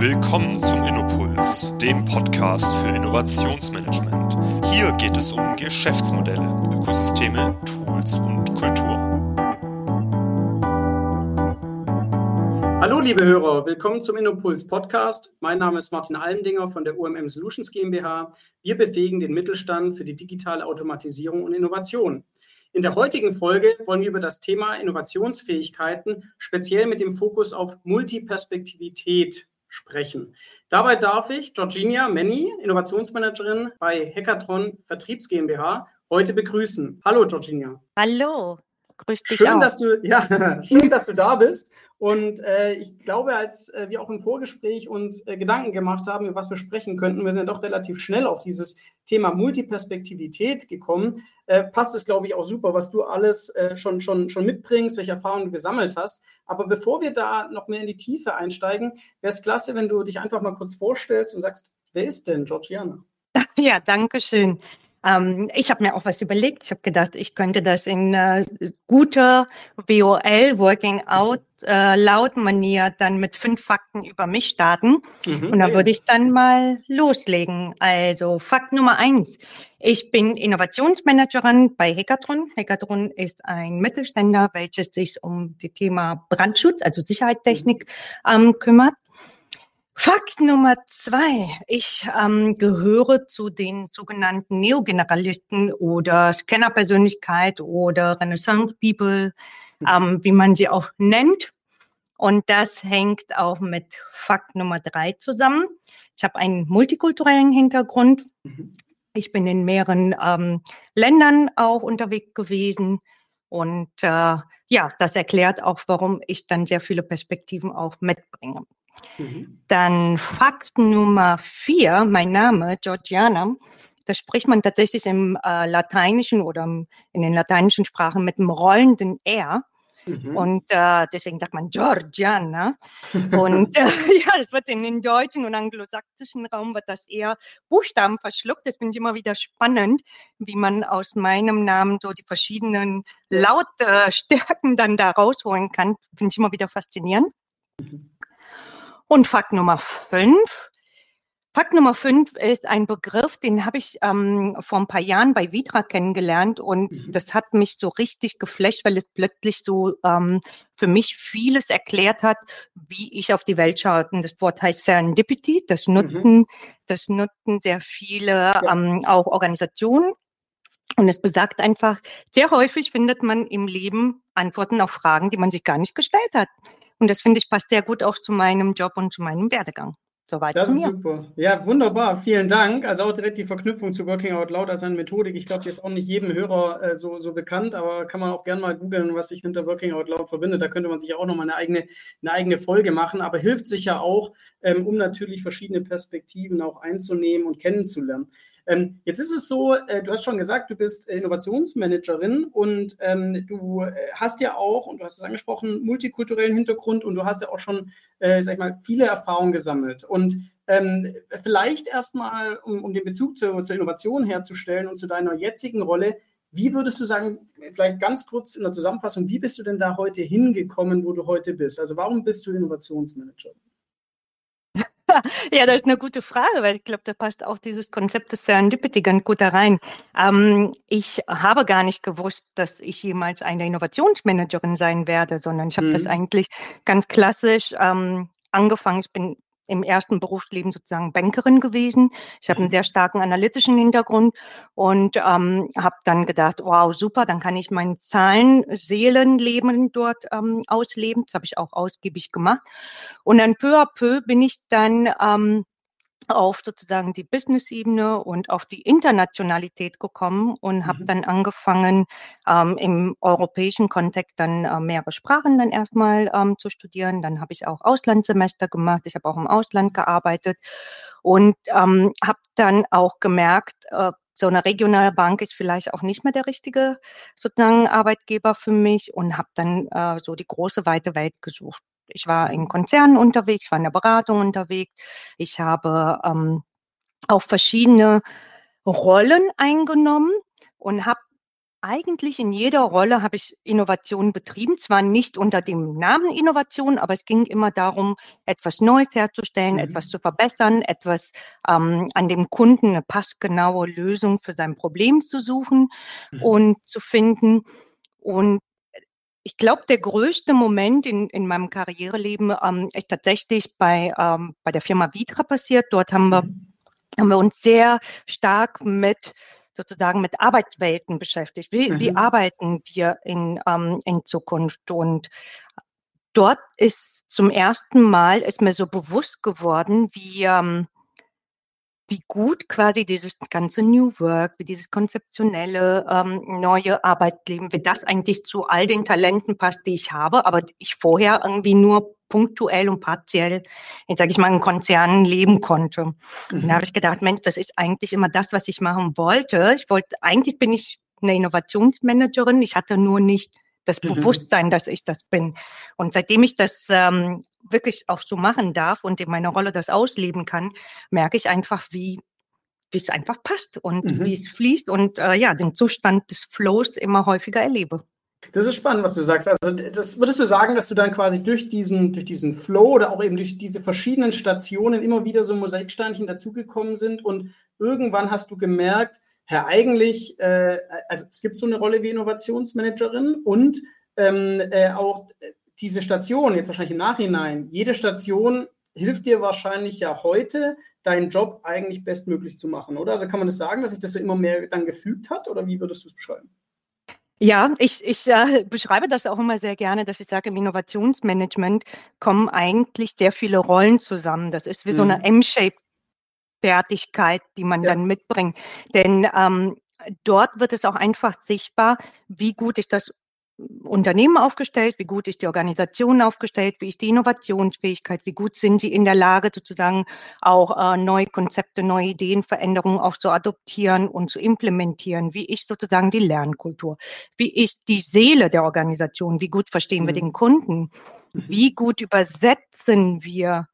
Willkommen zum Innopuls, dem Podcast für Innovationsmanagement. Hier geht es um Geschäftsmodelle, Ökosysteme, Tools und Kultur. Hallo liebe Hörer, willkommen zum Innopuls Podcast. Mein Name ist Martin Allendinger von der UMM Solutions GmbH. Wir befähigen den Mittelstand für die digitale Automatisierung und Innovation. In der heutigen Folge wollen wir über das Thema Innovationsfähigkeiten speziell mit dem Fokus auf Multiperspektivität sprechen. Dabei darf ich Georginia Menny, Innovationsmanagerin bei Hackathon Vertriebs GmbH, heute begrüßen. Hallo Georginia. Hallo. Grüß dich schön, auch. dass du ja schön, dass du da bist. Und äh, ich glaube, als äh, wir auch im Vorgespräch uns äh, Gedanken gemacht haben, über was wir sprechen könnten, wir sind ja doch relativ schnell auf dieses Thema Multiperspektivität gekommen. Äh, passt es, glaube ich, auch super, was du alles äh, schon, schon, schon mitbringst, welche Erfahrungen du gesammelt hast. Aber bevor wir da noch mehr in die Tiefe einsteigen, wäre es klasse, wenn du dich einfach mal kurz vorstellst und sagst, wer ist denn Georgiana? Ja, danke schön. Ähm, ich habe mir auch was überlegt. Ich habe gedacht, ich könnte das in äh, guter WOL, Working Out, äh, laut Manier dann mit fünf Fakten über mich starten. Mhm, und da würde ich dann mal loslegen. Also Fakt Nummer eins. Ich bin Innovationsmanagerin bei Hackathon. Hackathon ist ein Mittelständler, welches sich um das Thema Brandschutz, also Sicherheitstechnik, mhm. ähm, kümmert. Fakt Nummer zwei. Ich ähm, gehöre zu den sogenannten Neogeneralisten oder Scanner-Persönlichkeit oder Renaissance-People, mhm. ähm, wie man sie auch nennt. Und das hängt auch mit Fakt Nummer drei zusammen. Ich habe einen multikulturellen Hintergrund. Mhm. Ich bin in mehreren ähm, Ländern auch unterwegs gewesen. Und äh, ja, das erklärt auch, warum ich dann sehr viele Perspektiven auch mitbringe. Mhm. Dann Fakt Nummer vier, mein Name, Georgiana, das spricht man tatsächlich im äh, Lateinischen oder in den lateinischen Sprachen mit einem rollenden R. Mhm. Und äh, deswegen sagt man Georgiana. und äh, ja, das wird in den deutschen und anglosaxischen Raum wird das eher Buchstaben verschluckt. Das finde ich immer wieder spannend, wie man aus meinem Namen so die verschiedenen Lautstärken dann da rausholen kann. Finde ich immer wieder faszinierend. Mhm. Und Fakt Nummer fünf. Fakt Nummer fünf ist ein Begriff, den habe ich ähm, vor ein paar Jahren bei Vitra kennengelernt und mhm. das hat mich so richtig geflasht, weil es plötzlich so ähm, für mich vieles erklärt hat, wie ich auf die Welt schaue. Und das Wort heißt Serendipity. Das mhm. nutzen, mhm. das nutzen sehr viele ja. ähm, auch Organisationen. Und es besagt einfach, sehr häufig findet man im Leben Antworten auf Fragen, die man sich gar nicht gestellt hat. Und das finde ich passt sehr gut auch zu meinem Job und zu meinem Werdegang. Soweit das ist super. Ja, wunderbar. Vielen Dank. Also auch direkt die Verknüpfung zu Working Out Loud als eine Methodik. Ich glaube, die ist auch nicht jedem Hörer äh, so, so bekannt, aber kann man auch gerne mal googeln, was sich hinter Working Out Loud verbindet. Da könnte man sich auch nochmal eine eigene, eine eigene Folge machen, aber hilft sicher auch, ähm, um natürlich verschiedene Perspektiven auch einzunehmen und kennenzulernen. Ähm, jetzt ist es so, äh, du hast schon gesagt, du bist Innovationsmanagerin und ähm, du äh, hast ja auch, und du hast es angesprochen, multikulturellen Hintergrund und du hast ja auch schon, äh, sag ich mal, viele Erfahrungen gesammelt. Und ähm, vielleicht erstmal, um, um den Bezug zu, zur Innovation herzustellen und zu deiner jetzigen Rolle, wie würdest du sagen, vielleicht ganz kurz in der Zusammenfassung, wie bist du denn da heute hingekommen, wo du heute bist? Also warum bist du Innovationsmanager? ja, das ist eine gute Frage, weil ich glaube, da passt auch dieses Konzept des Serendipity ganz gut da rein. Ähm, ich habe gar nicht gewusst, dass ich jemals eine Innovationsmanagerin sein werde, sondern ich habe mhm. das eigentlich ganz klassisch ähm, angefangen. Ich bin im ersten Berufsleben sozusagen Bankerin gewesen. Ich habe einen mhm. sehr starken analytischen Hintergrund und ähm, habe dann gedacht, wow, super, dann kann ich mein Zahlenseelenleben dort ähm, ausleben. Das habe ich auch ausgiebig gemacht. Und dann peu à peu bin ich dann ähm, auf sozusagen die Business-Ebene und auf die Internationalität gekommen und habe mhm. dann angefangen, ähm, im europäischen Kontext dann äh, mehrere Sprachen dann erstmal ähm, zu studieren. Dann habe ich auch Auslandssemester gemacht. Ich habe auch im Ausland gearbeitet und ähm, habe dann auch gemerkt, äh, so eine regionale Bank ist vielleicht auch nicht mehr der richtige sozusagen Arbeitgeber für mich und habe dann äh, so die große weite Welt gesucht. Ich war in Konzernen unterwegs, ich war in der Beratung unterwegs. Ich habe ähm, auch verschiedene Rollen eingenommen und habe eigentlich in jeder Rolle habe ich Innovation betrieben, zwar nicht unter dem Namen Innovation, aber es ging immer darum, etwas Neues herzustellen, mhm. etwas zu verbessern, etwas ähm, an dem Kunden eine passgenaue Lösung für sein Problem zu suchen mhm. und zu finden. Und ich glaube, der größte Moment in, in meinem Karriereleben ähm, ist tatsächlich bei, ähm, bei der Firma Vitra passiert. Dort haben wir, mhm. haben wir uns sehr stark mit sozusagen mit Arbeitswelten beschäftigt. Wie, mhm. wie arbeiten wir in, ähm, in Zukunft? Und dort ist zum ersten Mal ist mir so bewusst geworden, wie, ähm, wie gut quasi dieses ganze New Work, wie dieses konzeptionelle ähm, neue Arbeitleben, wie das eigentlich zu all den Talenten passt, die ich habe, aber ich vorher irgendwie nur punktuell und partiell, jetzt sage ich mal, in Konzernen leben konnte. Mhm. Und da habe ich gedacht, Mensch, das ist eigentlich immer das, was ich machen wollte. Ich wollte, eigentlich bin ich eine Innovationsmanagerin. Ich hatte nur nicht das mhm. Bewusstsein, dass ich das bin. Und seitdem ich das ähm, wirklich auch so machen darf und in meiner Rolle das ausleben kann, merke ich einfach, wie wie es einfach passt und mhm. wie es fließt und äh, ja, den Zustand des Flows immer häufiger erlebe. Das ist spannend, was du sagst. Also, das würdest du sagen, dass du dann quasi durch diesen, durch diesen Flow oder auch eben durch diese verschiedenen Stationen immer wieder so Mosaiksteinchen dazugekommen sind und irgendwann hast du gemerkt, Herr, eigentlich, äh, also es gibt so eine Rolle wie Innovationsmanagerin und ähm, äh, auch diese Station, jetzt wahrscheinlich im Nachhinein, jede Station hilft dir wahrscheinlich ja heute, deinen Job eigentlich bestmöglich zu machen, oder? Also kann man das sagen, dass sich das so immer mehr dann gefügt hat oder wie würdest du es beschreiben? Ja, ich, ich äh, beschreibe das auch immer sehr gerne, dass ich sage, im Innovationsmanagement kommen eigentlich sehr viele Rollen zusammen. Das ist wie mhm. so eine mhm. M-Shape-Fertigkeit, die man ja. dann mitbringt. Denn ähm, dort wird es auch einfach sichtbar, wie gut ich das Unternehmen aufgestellt, wie gut ist die Organisation aufgestellt, wie ist die Innovationsfähigkeit, wie gut sind sie in der Lage, sozusagen auch äh, neue Konzepte, neue Ideen, Veränderungen auch zu adoptieren und zu implementieren, wie ist sozusagen die Lernkultur, wie ist die Seele der Organisation, wie gut verstehen mhm. wir den Kunden, wie gut übersetzen wir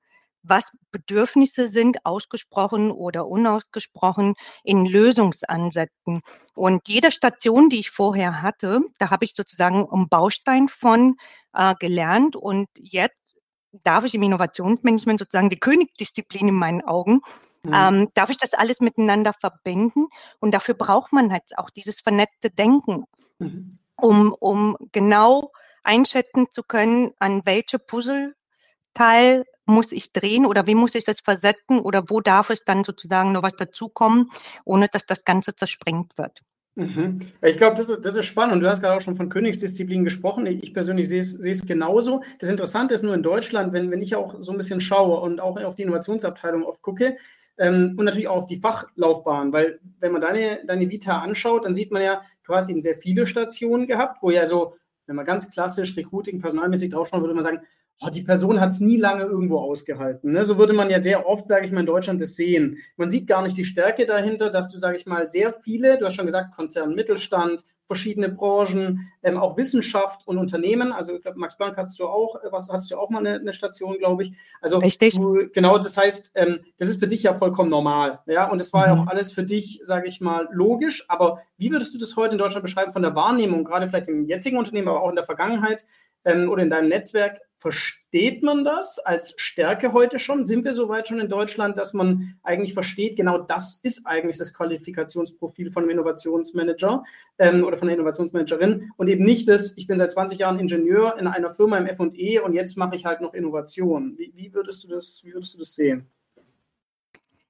was Bedürfnisse sind, ausgesprochen oder unausgesprochen, in Lösungsansätzen. Und jede Station, die ich vorher hatte, da habe ich sozusagen einen Baustein von äh, gelernt. Und jetzt darf ich im Innovationsmanagement sozusagen die Königdisziplin in meinen Augen, mhm. ähm, darf ich das alles miteinander verbinden. Und dafür braucht man halt auch dieses vernetzte Denken, mhm. um, um genau einschätzen zu können, an welche Puzzleteil muss ich drehen oder wie muss ich das versetzen oder wo darf es dann sozusagen noch was dazukommen, ohne dass das Ganze zersprengt wird. Mhm. Ich glaube, das ist, das ist spannend. Und du hast gerade auch schon von Königsdisziplin gesprochen. Ich persönlich sehe es, sehe es genauso. Das Interessante ist nur in Deutschland, wenn, wenn ich auch so ein bisschen schaue und auch auf die Innovationsabteilung oft gucke ähm, und natürlich auch auf die Fachlaufbahn, weil wenn man deine, deine Vita anschaut, dann sieht man ja, du hast eben sehr viele Stationen gehabt, wo ja so, wenn man ganz klassisch Recruiting, personalmäßig draufschauen, würde man sagen, oh, die Person hat es nie lange irgendwo ausgehalten. Ne? So würde man ja sehr oft, sage ich mal, in Deutschland das sehen. Man sieht gar nicht die Stärke dahinter, dass du, sage ich mal, sehr viele, du hast schon gesagt, Konzern, Mittelstand, verschiedene Branchen, ähm, auch Wissenschaft und Unternehmen. Also ich glaube, Max Planck hast du auch, äh, was hattest du auch mal eine, eine Station, glaube ich. Also Richtig. Du, genau, das heißt, ähm, das ist für dich ja vollkommen normal. Ja, und es war mhm. ja auch alles für dich, sage ich mal, logisch. Aber wie würdest du das heute in Deutschland beschreiben von der Wahrnehmung, gerade vielleicht im jetzigen Unternehmen, aber auch in der Vergangenheit ähm, oder in deinem Netzwerk? Versteht man das als Stärke heute schon? Sind wir soweit schon in Deutschland, dass man eigentlich versteht, genau das ist eigentlich das Qualifikationsprofil von einem Innovationsmanager ähm, oder von einer Innovationsmanagerin und eben nicht das, ich bin seit 20 Jahren Ingenieur in einer Firma im F&E und jetzt mache ich halt noch Innovation. Wie, wie, würdest du das, wie würdest du das sehen?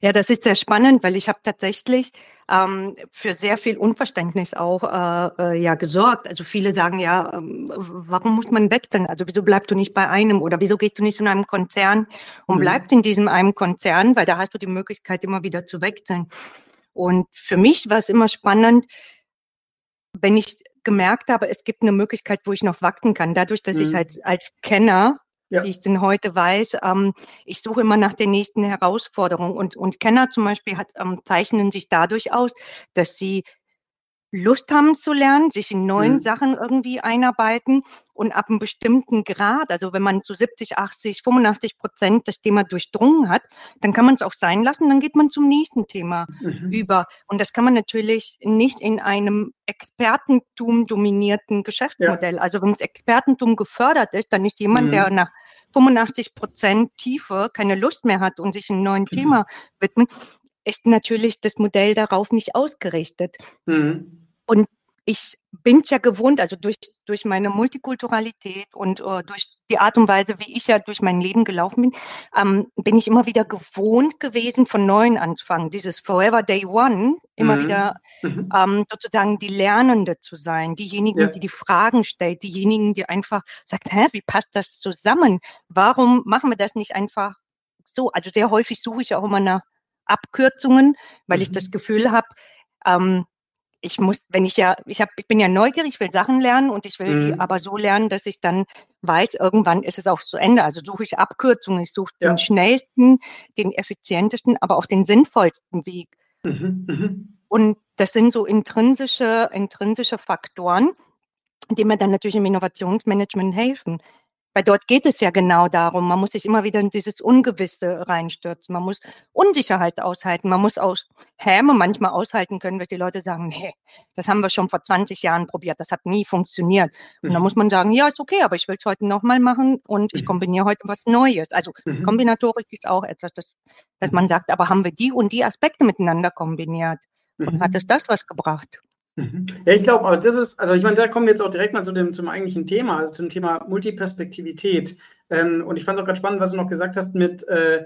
Ja, das ist sehr spannend, weil ich habe tatsächlich ähm, für sehr viel Unverständnis auch äh, äh, ja gesorgt. Also viele sagen ja, ähm, warum muss man wechseln? Also wieso bleibst du nicht bei einem oder wieso gehst du nicht in einem Konzern und mhm. bleibst in diesem einem Konzern, weil da hast du die Möglichkeit immer wieder zu wechseln. Und für mich war es immer spannend, wenn ich gemerkt habe, es gibt eine Möglichkeit, wo ich noch wachsen kann. Dadurch, dass mhm. ich halt als Kenner ja. wie ich denn heute weiß. Ähm, ich suche immer nach der nächsten Herausforderung. Und, und Kenner zum Beispiel hat, ähm, zeichnen sich dadurch aus, dass sie Lust haben zu lernen, sich in neuen mhm. Sachen irgendwie einarbeiten und ab einem bestimmten Grad, also wenn man zu 70, 80, 85 Prozent das Thema durchdrungen hat, dann kann man es auch sein lassen, dann geht man zum nächsten Thema mhm. über. Und das kann man natürlich nicht in einem Expertentum dominierten Geschäftsmodell. Ja. Also wenn das Expertentum gefördert ist, dann ist jemand, mhm. der nach 85 Prozent Tiefe keine Lust mehr hat und sich einem neuen mhm. Thema widmet, ist natürlich das Modell darauf nicht ausgerichtet. Mhm. Und ich bin es ja gewohnt, also durch, durch meine Multikulturalität und uh, durch die Art und Weise, wie ich ja durch mein Leben gelaufen bin, ähm, bin ich immer wieder gewohnt gewesen, von Neuem anzufangen. Dieses Forever Day One, immer mhm. wieder mhm. ähm, sozusagen die Lernende zu sein, diejenigen, ja. die die Fragen stellt, diejenigen, die einfach sagt, hä, wie passt das zusammen? Warum machen wir das nicht einfach so? Also sehr häufig suche ich auch immer nach Abkürzungen, weil mhm. ich das mhm. Gefühl habe, ähm, ich muss, wenn ich ja, ich habe, ich bin ja neugierig, ich will Sachen lernen und ich will mhm. die aber so lernen, dass ich dann weiß, irgendwann ist es auch zu Ende. Also suche ich Abkürzungen, ich suche ja. den schnellsten, den effizientesten, aber auch den sinnvollsten Weg. Mhm. Mhm. Und das sind so intrinsische, intrinsische Faktoren, die mir dann natürlich im Innovationsmanagement helfen. Weil dort geht es ja genau darum, man muss sich immer wieder in dieses Ungewisse reinstürzen, man muss Unsicherheit aushalten, man muss auch Häme manchmal aushalten können, weil die Leute sagen, nee, das haben wir schon vor 20 Jahren probiert, das hat nie funktioniert. Und dann mhm. muss man sagen, ja, ist okay, aber ich will es heute nochmal machen und ich mhm. kombiniere heute was Neues. Also mhm. Kombinatorisch ist auch etwas, das, dass man sagt, aber haben wir die und die Aspekte miteinander kombiniert? Und hat es das was gebracht? Mhm. Ja, ich glaube, aber das ist, also ich meine, da kommen wir jetzt auch direkt mal zu dem, zum eigentlichen Thema, also zum Thema Multiperspektivität. Ähm, und ich fand es auch ganz spannend, was du noch gesagt hast mit äh,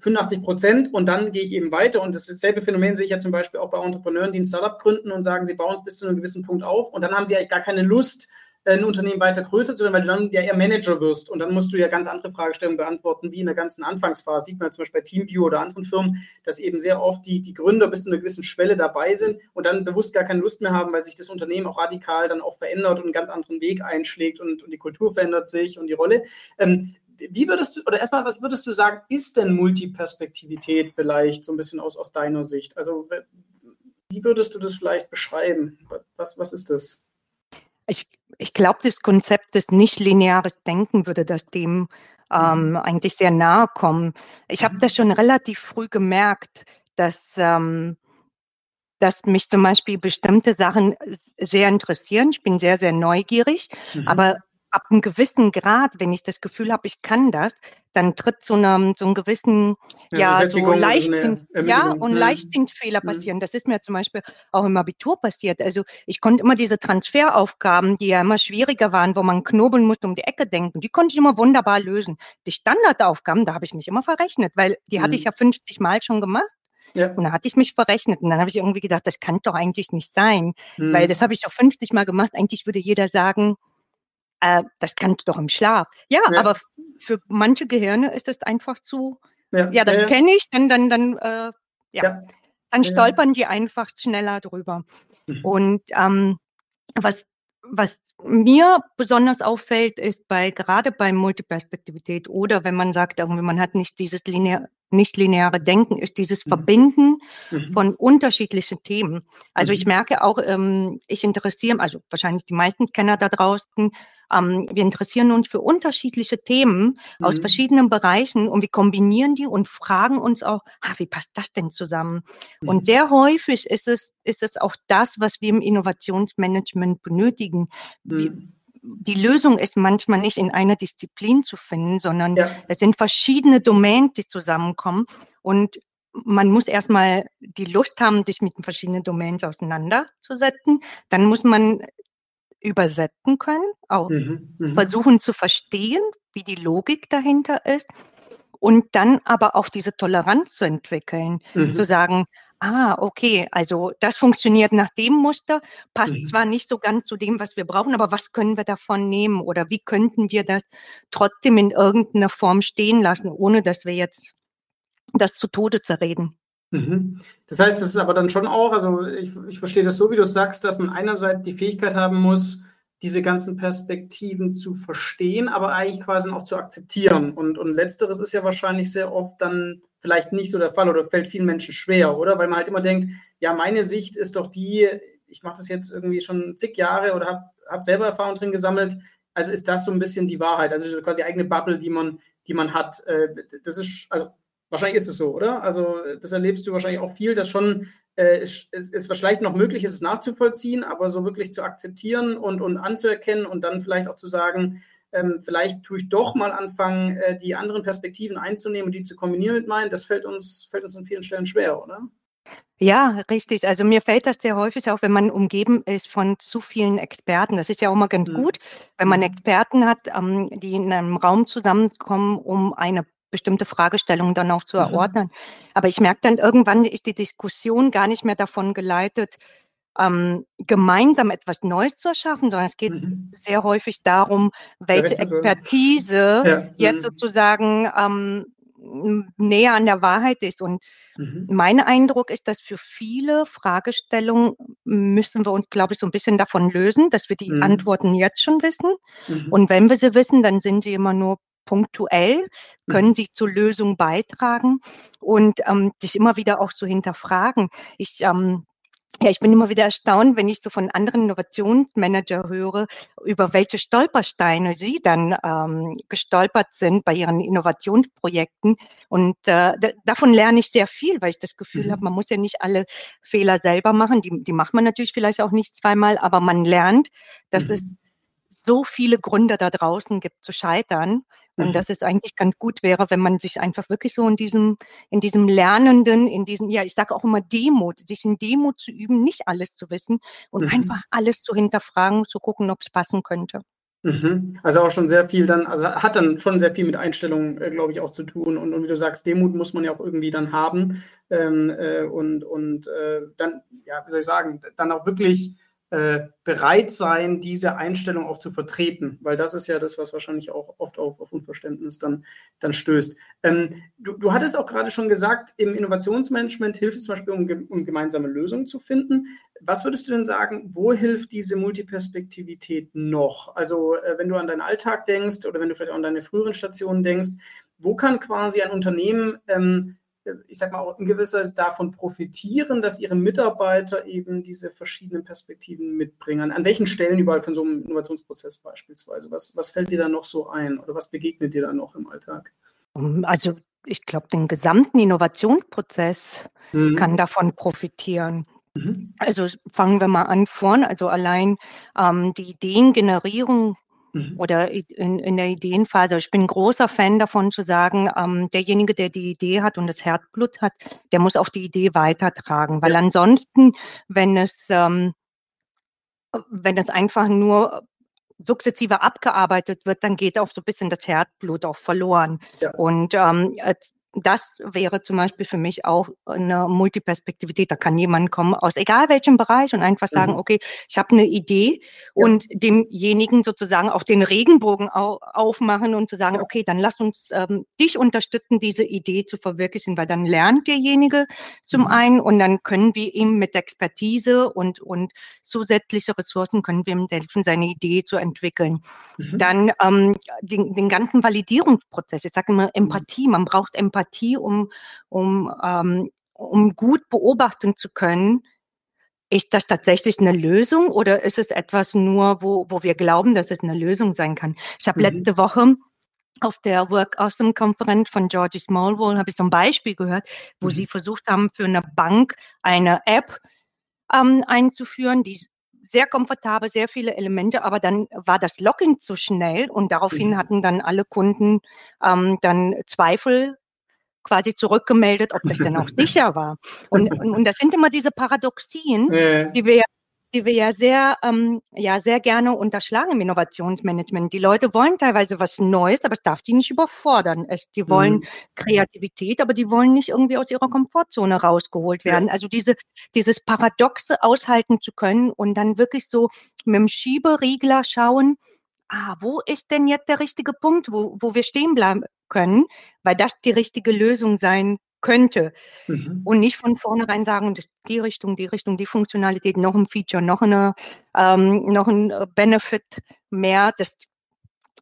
85 äh, Prozent und dann gehe ich eben weiter. Und dasselbe Phänomen sehe ich ja zum Beispiel auch bei Entrepreneuren, die ein Startup gründen und sagen, sie bauen es bis zu einem gewissen Punkt auf und dann haben sie eigentlich gar keine Lust, ein Unternehmen weiter größer zu werden, weil du dann ja eher Manager wirst und dann musst du ja ganz andere Fragestellungen beantworten, wie in der ganzen Anfangsphase. Sieht man zum Beispiel bei Teamview oder anderen Firmen, dass eben sehr oft die, die Gründer bis zu einer gewissen Schwelle dabei sind und dann bewusst gar keine Lust mehr haben, weil sich das Unternehmen auch radikal dann auch verändert und einen ganz anderen Weg einschlägt und, und die Kultur verändert sich und die Rolle. Ähm, wie würdest du, oder erstmal, was würdest du sagen, ist denn Multiperspektivität vielleicht so ein bisschen aus, aus deiner Sicht? Also, wie würdest du das vielleicht beschreiben? Was, was ist das? Ich, ich glaube, das Konzept des nicht-linearen Denken würde das dem ähm, mhm. eigentlich sehr nahe kommen. Ich habe mhm. das schon relativ früh gemerkt, dass, ähm, dass mich zum Beispiel bestimmte Sachen äh, sehr interessieren. Ich bin sehr, sehr neugierig, mhm. aber ab einem gewissen Grad, wenn ich das Gefühl habe, ich kann das, dann tritt so, eine, so einen gewissen, ja, ja so Leichtdienst, ja, und hm. Leichtdienstfehler hm. passieren. Das ist mir zum Beispiel auch im Abitur passiert. Also ich konnte immer diese Transferaufgaben, die ja immer schwieriger waren, wo man knobeln musste, um die Ecke denken, die konnte ich immer wunderbar lösen. Die Standardaufgaben, da habe ich mich immer verrechnet, weil die hm. hatte ich hm. ja 50 Mal schon gemacht. Ja. Und dann hatte ich mich verrechnet und dann habe ich irgendwie gedacht, das kann doch eigentlich nicht sein, hm. weil das habe ich auch 50 Mal gemacht. Eigentlich würde jeder sagen, äh, das kannst du doch im Schlaf. Ja, ja, aber für manche Gehirne ist es einfach zu, ja, ja das kenne ich, dann, dann, dann, äh, ja, dann stolpern die einfach schneller drüber. Mhm. Und ähm, was was mir besonders auffällt, ist bei gerade bei Multiperspektivität oder wenn man sagt, irgendwie man hat nicht dieses linear, nicht lineare Denken, ist dieses mhm. Verbinden mhm. von unterschiedlichen Themen. Also mhm. ich merke auch, ähm, ich interessiere, also wahrscheinlich die meisten Kenner da draußen ähm, wir interessieren uns für unterschiedliche Themen mhm. aus verschiedenen Bereichen und wir kombinieren die und fragen uns auch, ah, wie passt das denn zusammen? Mhm. Und sehr häufig ist es, ist es auch das, was wir im Innovationsmanagement benötigen. Mhm. Die Lösung ist manchmal nicht in einer Disziplin zu finden, sondern ja. es sind verschiedene Domänen, die zusammenkommen. Und man muss erstmal die Lust haben, sich mit den verschiedenen Domänen auseinanderzusetzen. Dann muss man übersetzen können, auch mhm, mhm, versuchen zu verstehen, wie die Logik dahinter ist und dann aber auch diese Toleranz zu entwickeln, mhm. zu sagen, ah, okay, also das funktioniert nach dem Muster, passt mhm. zwar nicht so ganz zu dem, was wir brauchen, aber was können wir davon nehmen oder wie könnten wir das trotzdem in irgendeiner Form stehen lassen, ohne dass wir jetzt das zu Tode zerreden. Mhm. Das heißt, es ist aber dann schon auch, also ich, ich verstehe das so, wie du sagst, dass man einerseits die Fähigkeit haben muss, diese ganzen Perspektiven zu verstehen, aber eigentlich quasi auch zu akzeptieren. Und, und letzteres ist ja wahrscheinlich sehr oft dann vielleicht nicht so der Fall oder fällt vielen Menschen schwer, oder? Weil man halt immer denkt, ja, meine Sicht ist doch die, ich mache das jetzt irgendwie schon zig Jahre oder habe hab selber Erfahrung drin gesammelt. Also ist das so ein bisschen die Wahrheit, also quasi die eigene Bubble, die man, die man hat. Äh, das ist, also wahrscheinlich ist es so, oder? Also das erlebst du wahrscheinlich auch viel, dass schon äh, es, es vielleicht noch möglich ist, es nachzuvollziehen, aber so wirklich zu akzeptieren und, und anzuerkennen und dann vielleicht auch zu sagen, ähm, vielleicht tue ich doch mal anfangen, äh, die anderen Perspektiven einzunehmen und die zu kombinieren mit meinen, das fällt uns, fällt uns an vielen Stellen schwer, oder? Ja, richtig. Also mir fällt das sehr häufig auf, wenn man umgeben ist von zu vielen Experten. Das ist ja auch mal ganz mhm. gut, wenn man mhm. Experten hat, ähm, die in einem Raum zusammenkommen, um eine bestimmte Fragestellungen dann auch zu mhm. erordnen. Aber ich merke dann irgendwann ist die Diskussion gar nicht mehr davon geleitet, ähm, gemeinsam etwas Neues zu erschaffen, sondern es geht mhm. sehr häufig darum, welche Expertise ja. jetzt mhm. sozusagen ähm, näher an der Wahrheit ist. Und mhm. mein Eindruck ist, dass für viele Fragestellungen müssen wir uns, glaube ich, so ein bisschen davon lösen, dass wir die mhm. Antworten jetzt schon wissen. Mhm. Und wenn wir sie wissen, dann sind sie immer nur punktuell, können mhm. sie zur Lösung beitragen und ähm, dich immer wieder auch so hinterfragen. Ich ähm, ja, ich bin immer wieder erstaunt, wenn ich so von anderen Innovationsmanager höre, über welche Stolpersteine sie dann ähm, gestolpert sind bei ihren Innovationsprojekten. Und äh, davon lerne ich sehr viel, weil ich das Gefühl mhm. habe, man muss ja nicht alle Fehler selber machen. Die, die macht man natürlich vielleicht auch nicht zweimal, aber man lernt, dass mhm. es so viele Gründe da draußen gibt zu scheitern und mhm. dass es eigentlich ganz gut wäre, wenn man sich einfach wirklich so in diesem, in diesem Lernenden, in diesem, ja, ich sage auch immer Demut, sich in Demut zu üben, nicht alles zu wissen und mhm. einfach alles zu hinterfragen, zu gucken, ob es passen könnte. Mhm. Also auch schon sehr viel dann, also hat dann schon sehr viel mit Einstellungen, äh, glaube ich, auch zu tun. Und, und, wie du sagst, Demut muss man ja auch irgendwie dann haben. Ähm, äh, und und äh, dann, ja, wie soll ich sagen, dann auch wirklich bereit sein, diese Einstellung auch zu vertreten, weil das ist ja das, was wahrscheinlich auch oft auf, auf Unverständnis dann, dann stößt. Ähm, du, du, hattest auch gerade schon gesagt, im Innovationsmanagement hilft es zum Beispiel, um, um, gemeinsame Lösungen zu finden. Was würdest du denn sagen, wo hilft diese Multiperspektivität noch? Also äh, wenn du an deinen Alltag denkst oder wenn du vielleicht auch an deine früheren Stationen denkst, wo kann quasi ein Unternehmen ähm, ich sag mal, auch in gewisser Weise davon profitieren, dass ihre Mitarbeiter eben diese verschiedenen Perspektiven mitbringen? An welchen Stellen überall von so einem Innovationsprozess beispielsweise? Was, was fällt dir da noch so ein oder was begegnet dir da noch im Alltag? Also ich glaube, den gesamten Innovationsprozess mhm. kann davon profitieren. Mhm. Also fangen wir mal an vorn, also allein ähm, die Ideengenerierung Mhm. Oder in, in der Ideenphase. Ich bin ein großer Fan davon zu sagen, ähm, derjenige, der die Idee hat und das Herzblut hat, der muss auch die Idee weitertragen. Weil ja. ansonsten, wenn es, ähm, wenn es einfach nur sukzessive abgearbeitet wird, dann geht auch so ein bisschen das Herzblut auch verloren. Ja. Und ähm, das wäre zum Beispiel für mich auch eine Multiperspektivität. Da kann jemand kommen aus egal welchem Bereich und einfach sagen, mhm. okay, ich habe eine Idee ja. und demjenigen sozusagen auch den Regenbogen au aufmachen und zu sagen, ja. okay, dann lass uns ähm, dich unterstützen, diese Idee zu verwirklichen, weil dann lernt derjenige zum mhm. einen und dann können wir ihm mit Expertise und, und zusätzliche Ressourcen können wir ihm helfen, seine Idee zu entwickeln. Mhm. Dann ähm, den, den ganzen Validierungsprozess. Ich sage immer Empathie. Man braucht Empathie Empathie, um, um, ähm, um gut beobachten zu können, ist das tatsächlich eine Lösung oder ist es etwas nur, wo, wo wir glauben, dass es eine Lösung sein kann? Ich habe mhm. letzte Woche auf der Work Awesome Konferenz von Georgie Smallwall habe ich so ein Beispiel gehört, wo mhm. sie versucht haben, für eine Bank eine App ähm, einzuführen, die sehr komfortabel, sehr viele Elemente, aber dann war das Login zu schnell und daraufhin mhm. hatten dann alle Kunden ähm, dann Zweifel quasi zurückgemeldet, ob das denn auch sicher war. Und, und, und, das sind immer diese Paradoxien, ja. die wir die wir ja sehr, ähm, ja sehr gerne unterschlagen im Innovationsmanagement. Die Leute wollen teilweise was Neues, aber es darf die nicht überfordern. Es, die wollen mhm. Kreativität, aber die wollen nicht irgendwie aus ihrer Komfortzone rausgeholt werden. Ja. Also diese, dieses Paradoxe aushalten zu können und dann wirklich so mit dem Schieberiegler schauen, ah, wo ist denn jetzt der richtige Punkt, wo, wo wir stehen bleiben können, weil das die richtige Lösung sein könnte. Mhm. Und nicht von vornherein sagen, die Richtung, die Richtung, die Funktionalität, noch ein Feature, noch eine, ähm, noch ein äh, Benefit mehr. Das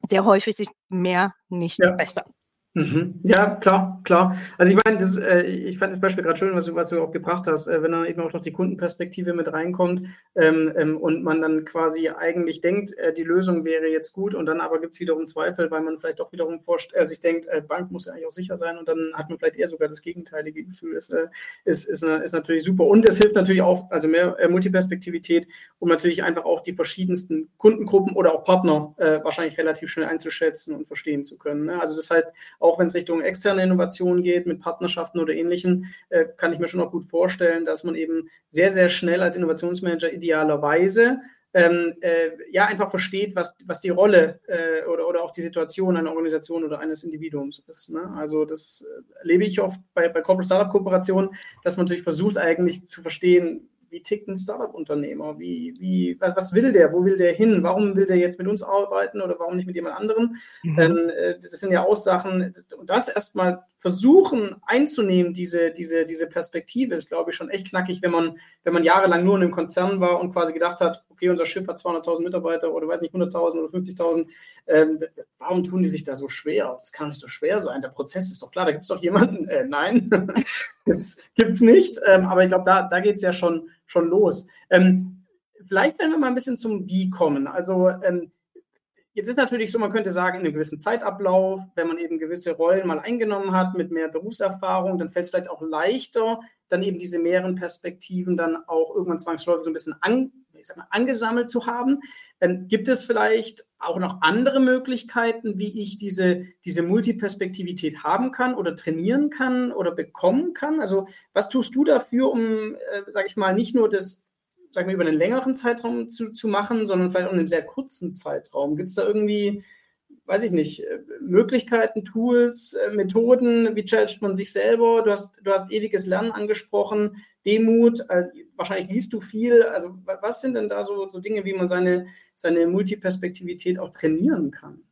sehr häufig ist mehr nicht ja. besser. Mhm. Ja, klar, klar. Also ich meine, äh, ich fand das Beispiel gerade schön, was du, was du auch gebracht hast, äh, wenn dann eben auch noch die Kundenperspektive mit reinkommt ähm, ähm, und man dann quasi eigentlich denkt, äh, die Lösung wäre jetzt gut und dann aber gibt es wiederum Zweifel, weil man vielleicht auch wiederum forscht, äh, sich denkt, äh, Bank muss ja eigentlich auch sicher sein und dann hat man vielleicht eher sogar das gegenteilige Gefühl. Ist, äh, ist, ist, ist natürlich super. Und es hilft natürlich auch, also mehr Multiperspektivität, um natürlich einfach auch die verschiedensten Kundengruppen oder auch Partner wahrscheinlich relativ schnell einzuschätzen und verstehen zu können. Ne? Also das heißt, auch wenn es Richtung externe Innovation geht, mit Partnerschaften oder ähnlichem, äh, kann ich mir schon auch gut vorstellen, dass man eben sehr, sehr schnell als Innovationsmanager idealerweise ähm, äh, ja einfach versteht, was, was die Rolle äh, oder, oder auch die Situation einer Organisation oder eines Individuums ist. Ne? Also das äh, erlebe ich oft bei, bei Corporate Startup Kooperationen, dass man natürlich versucht eigentlich zu verstehen, wie tickt ein Startup-Unternehmer? Wie, wie, was, was, will der? Wo will der hin? Warum will der jetzt mit uns arbeiten oder warum nicht mit jemand anderem? Mhm. Ähm, äh, das sind ja Aussagen, das erstmal versuchen einzunehmen, diese, diese, diese Perspektive, ist, glaube ich, schon echt knackig, wenn man, wenn man jahrelang nur in einem Konzern war und quasi gedacht hat, okay, unser Schiff hat 200.000 Mitarbeiter oder weiß nicht, 100.000 oder 50.000. Ähm, warum tun die sich da so schwer? Das kann nicht so schwer sein. Der Prozess ist doch klar, da gibt es doch jemanden. Äh, nein, gibt es nicht. Ähm, aber ich glaube, da, da geht es ja schon, schon los. Ähm, vielleicht, wenn wir mal ein bisschen zum Wie kommen. Also, ähm, Jetzt ist natürlich so, man könnte sagen, in einem gewissen Zeitablauf, wenn man eben gewisse Rollen mal eingenommen hat mit mehr Berufserfahrung, dann fällt es vielleicht auch leichter, dann eben diese mehreren Perspektiven dann auch irgendwann zwangsläufig so ein bisschen an, mal, angesammelt zu haben. Dann gibt es vielleicht auch noch andere Möglichkeiten, wie ich diese, diese Multiperspektivität haben kann oder trainieren kann oder bekommen kann? Also was tust du dafür, um, äh, sage ich mal, nicht nur das sagen wir, über einen längeren Zeitraum zu, zu machen, sondern vielleicht auch in einem sehr kurzen Zeitraum? Gibt es da irgendwie, weiß ich nicht, äh, Möglichkeiten, Tools, äh, Methoden? Wie challenged man sich selber? Du hast, du hast ewiges Lernen angesprochen, Demut, also wahrscheinlich liest du viel. Also was sind denn da so, so Dinge, wie man seine, seine Multiperspektivität auch trainieren kann?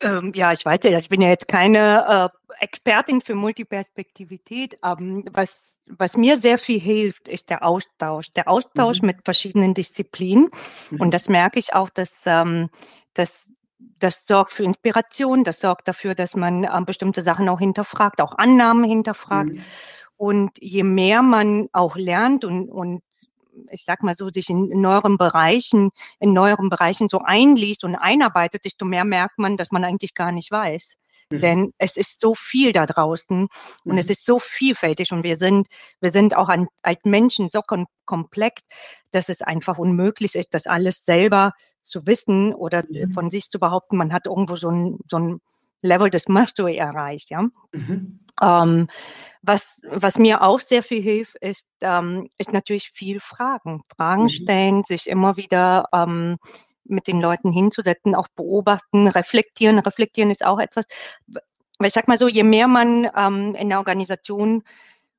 Ähm, ja, ich weiß ja, ich bin ja jetzt keine äh, Expertin für Multiperspektivität. Ähm, was, was mir sehr viel hilft, ist der Austausch. Der Austausch mhm. mit verschiedenen Disziplinen. Mhm. Und das merke ich auch, dass, ähm, dass das sorgt für Inspiration, das sorgt dafür, dass man äh, bestimmte Sachen auch hinterfragt, auch Annahmen hinterfragt. Mhm. Und je mehr man auch lernt und, und ich sag mal so, sich in neueren Bereichen, in neueren Bereichen so einliest und einarbeitet, desto mehr merkt man, dass man eigentlich gar nicht weiß. Mhm. Denn es ist so viel da draußen mhm. und es mhm. ist so vielfältig und wir sind, wir sind auch an, als Menschen so kom komplex, dass es einfach unmöglich ist, das alles selber zu wissen oder mhm. von sich zu behaupten, man hat irgendwo so ein, so ein Level des Mastery erreicht, ja. Mhm. Ähm, was, was mir auch sehr viel hilft, ist, ähm, ist natürlich viel Fragen. Fragen mhm. stellen, sich immer wieder ähm, mit den Leuten hinzusetzen, auch beobachten, reflektieren. Reflektieren ist auch etwas, ich sag mal so, je mehr man ähm, in der Organisation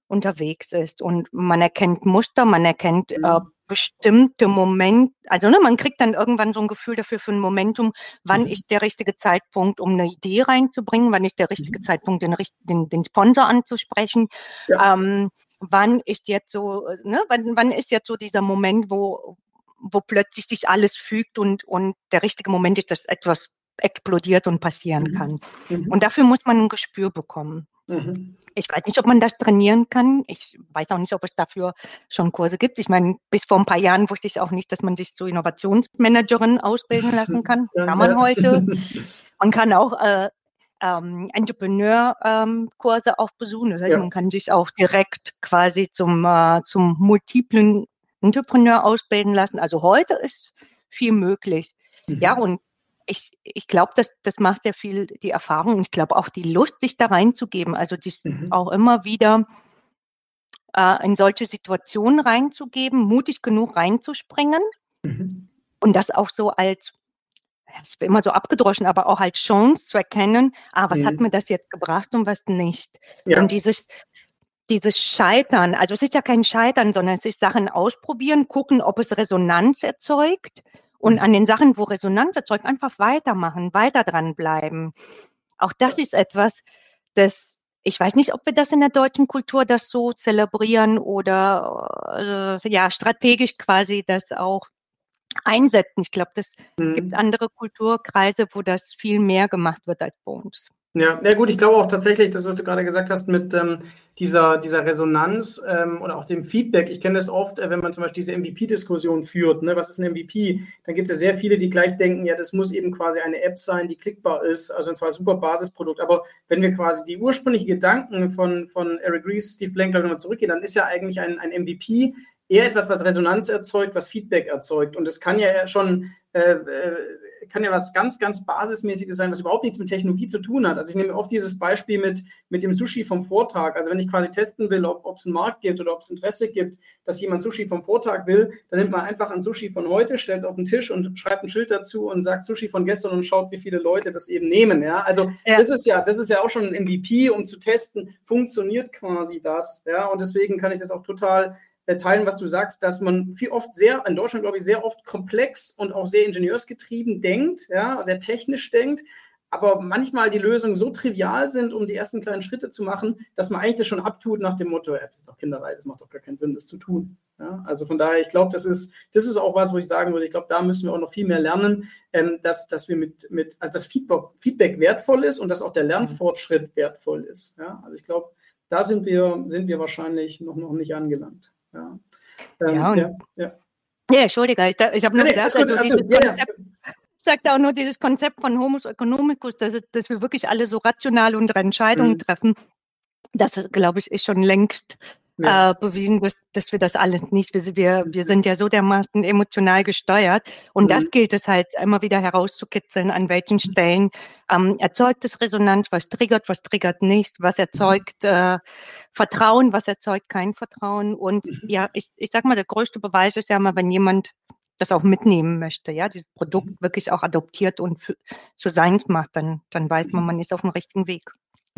unterwegs ist und man erkennt Muster, man erkennt äh, mhm bestimmte Moment, also ne, man kriegt dann irgendwann so ein Gefühl dafür für ein Momentum, wann mhm. ist der richtige Zeitpunkt, um eine Idee reinzubringen, wann ist der richtige mhm. Zeitpunkt, den, den, den Sponsor anzusprechen, ja. ähm, wann ist jetzt so, ne, wann, wann ist jetzt so dieser Moment, wo, wo plötzlich sich alles fügt und, und der richtige Moment ist, dass etwas explodiert und passieren mhm. kann. Mhm. Und dafür muss man ein Gespür bekommen. Mhm. Ich weiß nicht, ob man das trainieren kann. Ich weiß auch nicht, ob es dafür schon Kurse gibt. Ich meine, bis vor ein paar Jahren wusste ich auch nicht, dass man sich zur Innovationsmanagerin ausbilden lassen kann. Kann man heute. Man kann auch äh, ähm, Entrepreneur-Kurse ähm, auch besuchen. Das heißt, ja. man kann sich auch direkt quasi zum, äh, zum multiplen Entrepreneur ausbilden lassen. Also heute ist viel möglich. Mhm. Ja, und ich, ich glaube, das, das macht sehr viel die Erfahrung und ich glaube auch die Lust, sich da reinzugeben. Also dies mhm. auch immer wieder äh, in solche Situationen reinzugeben, mutig genug reinzuspringen mhm. und das auch so als, es wird immer so abgedroschen, aber auch als Chance zu erkennen, ah, was mhm. hat mir das jetzt gebracht und was nicht. Ja. Und dieses, dieses Scheitern, also es ist ja kein Scheitern, sondern es ist Sachen ausprobieren, gucken, ob es Resonanz erzeugt und an den Sachen, wo Resonanz erzeugt, einfach weitermachen, weiter dranbleiben. Auch das ist etwas, das, ich weiß nicht, ob wir das in der deutschen Kultur das so zelebrieren oder äh, ja, strategisch quasi das auch einsetzen. Ich glaube, das mhm. gibt andere Kulturkreise, wo das viel mehr gemacht wird als bei uns. Ja, ja gut, ich glaube auch tatsächlich, das, was du gerade gesagt hast, mit ähm, dieser, dieser Resonanz ähm, oder auch dem Feedback. Ich kenne das oft, äh, wenn man zum Beispiel diese MVP-Diskussion führt. Ne? Was ist ein MVP? Dann gibt es ja sehr viele, die gleich denken, ja, das muss eben quasi eine App sein, die klickbar ist, also ein zwar super Basisprodukt. Aber wenn wir quasi die ursprünglichen Gedanken von, von Eric Ries, Steve Blank, nochmal zurückgehen, dann ist ja eigentlich ein, ein MVP eher etwas, was Resonanz erzeugt, was Feedback erzeugt. Und es kann ja schon äh, äh kann ja was ganz, ganz Basismäßiges sein, was überhaupt nichts mit Technologie zu tun hat. Also ich nehme oft dieses Beispiel mit, mit dem Sushi vom Vortag. Also wenn ich quasi testen will, ob es einen Markt gibt oder ob es Interesse gibt, dass jemand Sushi vom Vortag will, dann nimmt man einfach ein Sushi von heute, stellt es auf den Tisch und schreibt ein Schild dazu und sagt Sushi von gestern und schaut, wie viele Leute das eben nehmen. Ja? Also ja. das ist ja, das ist ja auch schon ein MVP, um zu testen, funktioniert quasi das. Ja? Und deswegen kann ich das auch total teilen, was du sagst, dass man viel oft sehr, in Deutschland glaube ich, sehr oft komplex und auch sehr ingenieursgetrieben denkt, ja, sehr technisch denkt, aber manchmal die Lösungen so trivial sind, um die ersten kleinen Schritte zu machen, dass man eigentlich das schon abtut nach dem Motto, ja, das ist doch Kinderei, das macht doch gar keinen Sinn, das zu tun. Ja, also von daher, ich glaube, das ist, das ist auch was, wo ich sagen würde, ich glaube, da müssen wir auch noch viel mehr lernen, ähm, dass, dass wir mit, mit, also das Feedback, Feedback wertvoll ist und dass auch der Lernfortschritt wertvoll ist. Ja, also ich glaube, da sind wir, sind wir wahrscheinlich noch, noch nicht angelangt. Ja, ähm, ja, ja, ja. ja, Entschuldige, ich, ich habe nur nee, gedacht, also, also, dieses ja, Konzept, sagt auch nur dieses Konzept von Homus economicus, dass, dass wir wirklich alle so rational unsere Entscheidungen mhm. treffen. Das, glaube ich, ist schon längst ja. äh, bewiesen, dass, dass wir das alles nicht, wir, wir, sind ja so dermaßen emotional gesteuert und mhm. das gilt es halt immer wieder herauszukitzeln, an welchen Stellen ähm, erzeugt es Resonanz, was triggert, was triggert nicht, was mhm. erzeugt äh, Vertrauen, was erzeugt kein Vertrauen und mhm. ja, ich, ich sag mal, der größte Beweis ist ja mal, wenn jemand das auch mitnehmen möchte, ja, dieses Produkt mhm. wirklich auch adoptiert und zu sein macht, dann, dann weiß man, man ist auf dem richtigen Weg.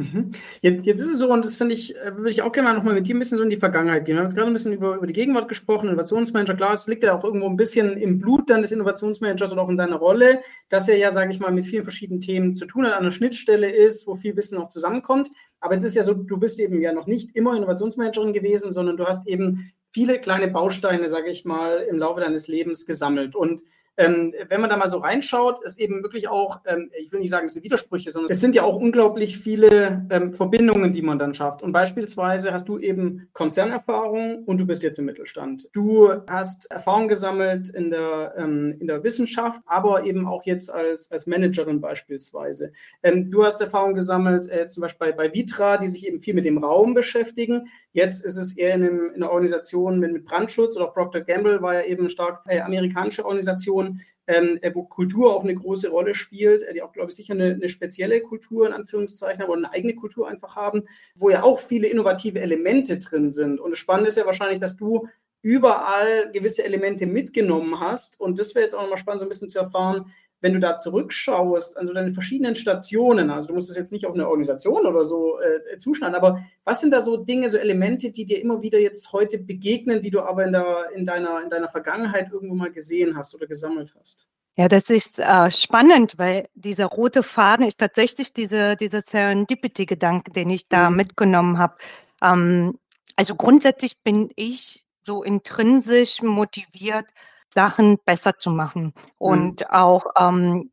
Mhm. Jetzt, jetzt, ist es so, und das finde ich, äh, würde ich auch gerne mal nochmal mit dir ein bisschen so in die Vergangenheit gehen. Wir haben jetzt gerade ein bisschen über, über die Gegenwart gesprochen, Innovationsmanager. Klar, es liegt ja auch irgendwo ein bisschen im Blut dann des Innovationsmanagers und auch in seiner Rolle, dass er ja, sage ich mal, mit vielen verschiedenen Themen zu tun hat, an der Schnittstelle ist, wo viel Wissen auch zusammenkommt. Aber es ist ja so, du bist eben ja noch nicht immer Innovationsmanagerin gewesen, sondern du hast eben viele kleine Bausteine, sage ich mal, im Laufe deines Lebens gesammelt. Und ähm, wenn man da mal so reinschaut, ist eben wirklich auch, ähm, ich will nicht sagen, es sind Widersprüche, sondern es sind ja auch unglaublich viele ähm, Verbindungen, die man dann schafft. Und beispielsweise hast du eben Konzernerfahrung und du bist jetzt im Mittelstand. Du hast Erfahrung gesammelt in der, ähm, in der Wissenschaft, aber eben auch jetzt als, als Managerin beispielsweise. Ähm, du hast Erfahrung gesammelt, äh, zum Beispiel bei, bei Vitra, die sich eben viel mit dem Raum beschäftigen. Jetzt ist es eher in, einem, in einer Organisation mit, mit, Brandschutz oder Procter Gamble war ja eben eine stark äh, amerikanische Organisation, ähm, äh, wo Kultur auch eine große Rolle spielt, äh, die auch, glaube ich, sicher eine, eine, spezielle Kultur in Anführungszeichen oder eine eigene Kultur einfach haben, wo ja auch viele innovative Elemente drin sind. Und das Spannende ist ja wahrscheinlich, dass du überall gewisse Elemente mitgenommen hast. Und das wäre jetzt auch nochmal spannend, so ein bisschen zu erfahren, wenn du da zurückschaust, an so deine verschiedenen Stationen, also du musst es jetzt nicht auf eine Organisation oder so äh, zuschneiden, aber was sind da so Dinge, so Elemente, die dir immer wieder jetzt heute begegnen, die du aber in, der, in, deiner, in deiner Vergangenheit irgendwo mal gesehen hast oder gesammelt hast? Ja, das ist äh, spannend, weil dieser rote Faden ist tatsächlich diese, dieser Serendipity-Gedanke, den ich da mhm. mitgenommen habe. Ähm, also grundsätzlich bin ich so intrinsisch motiviert, Sachen besser zu machen mhm. und mhm. auch, ähm,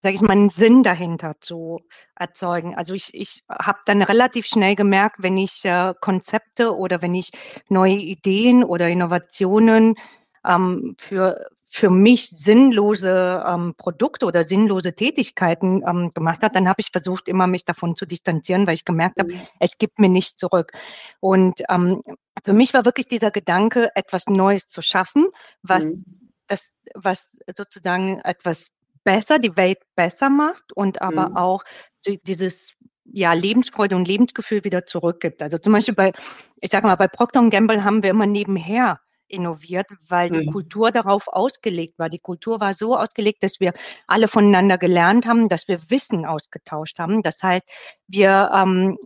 sage ich mal, einen Sinn dahinter zu erzeugen. Also ich, ich habe dann relativ schnell gemerkt, wenn ich äh, Konzepte oder wenn ich neue Ideen oder Innovationen ähm, für für mich sinnlose ähm, Produkte oder sinnlose Tätigkeiten ähm, gemacht hat, dann habe ich versucht, immer mich davon zu distanzieren, weil ich gemerkt habe, mhm. es gibt mir nichts zurück. Und ähm, für mich war wirklich dieser Gedanke, etwas Neues zu schaffen, was mhm. das, was sozusagen etwas besser, die Welt besser macht und aber mhm. auch dieses ja, Lebensfreude und Lebensgefühl wieder zurückgibt. Also zum Beispiel bei, ich sage mal, bei Procter Gamble haben wir immer nebenher innoviert, weil die mhm. Kultur darauf ausgelegt war. Die Kultur war so ausgelegt, dass wir alle voneinander gelernt haben, dass wir Wissen ausgetauscht haben. Das heißt, wir ähm,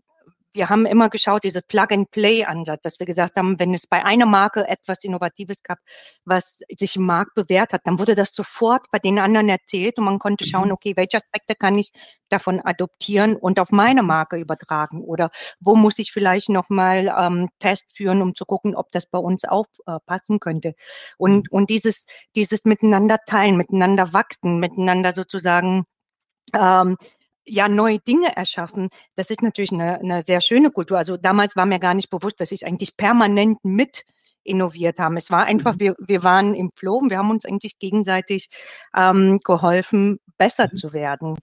wir haben immer geschaut, diese Plug-and-Play-Ansatz, dass wir gesagt haben, wenn es bei einer Marke etwas Innovatives gab, was sich im Markt bewährt hat, dann wurde das sofort bei den anderen erzählt und man konnte schauen, mhm. okay, welche Aspekte kann ich davon adoptieren und auf meine Marke übertragen oder wo muss ich vielleicht nochmal ähm, Test führen, um zu gucken, ob das bei uns auch äh, passen könnte. Und, mhm. und dieses, dieses Miteinander teilen, miteinander wachsen, miteinander sozusagen ähm, ja neue Dinge erschaffen. Das ist natürlich eine, eine sehr schöne Kultur. Also damals war mir gar nicht bewusst, dass ich eigentlich permanent mit innoviert haben. Es war einfach, mhm. wir, wir waren im Flow und wir haben uns eigentlich gegenseitig ähm, geholfen, besser mhm. zu werden.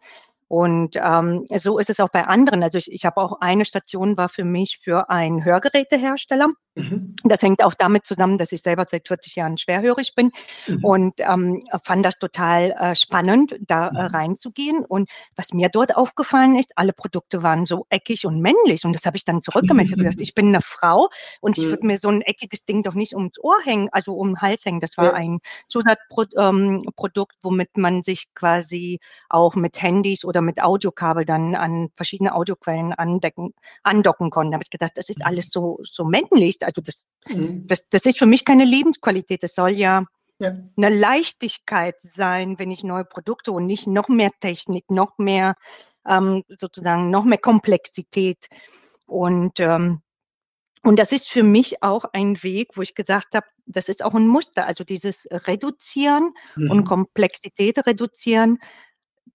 Und ähm, so ist es auch bei anderen. Also ich, ich habe auch eine Station war für mich für einen Hörgerätehersteller. Mhm. Das hängt auch damit zusammen, dass ich selber seit 40 Jahren schwerhörig bin mhm. und ähm, fand das total äh, spannend, da äh, mhm. reinzugehen. Und was mir dort aufgefallen ist, alle Produkte waren so eckig und männlich. Und das habe ich dann zurückgemeldet. Ich habe gesagt, ich bin eine Frau und ich würde mir so ein eckiges Ding doch nicht ums Ohr hängen, also um den Hals hängen. Das war ja. ein Zusatzprodukt, ähm, womit man sich quasi auch mit Handys oder mit Audiokabel dann an verschiedene Audioquellen andecken, andocken konnte. Da habe ich gedacht, das ist mhm. alles so, so männlich also das, mhm. das, das ist für mich keine Lebensqualität. Das soll ja, ja, eine Leichtigkeit sein, wenn ich neue Produkte und nicht noch mehr Technik, noch mehr ähm, sozusagen noch mehr Komplexität. Und ähm, und das ist für mich auch ein Weg, wo ich gesagt habe, das ist auch ein Muster. Also dieses Reduzieren mhm. und Komplexität reduzieren,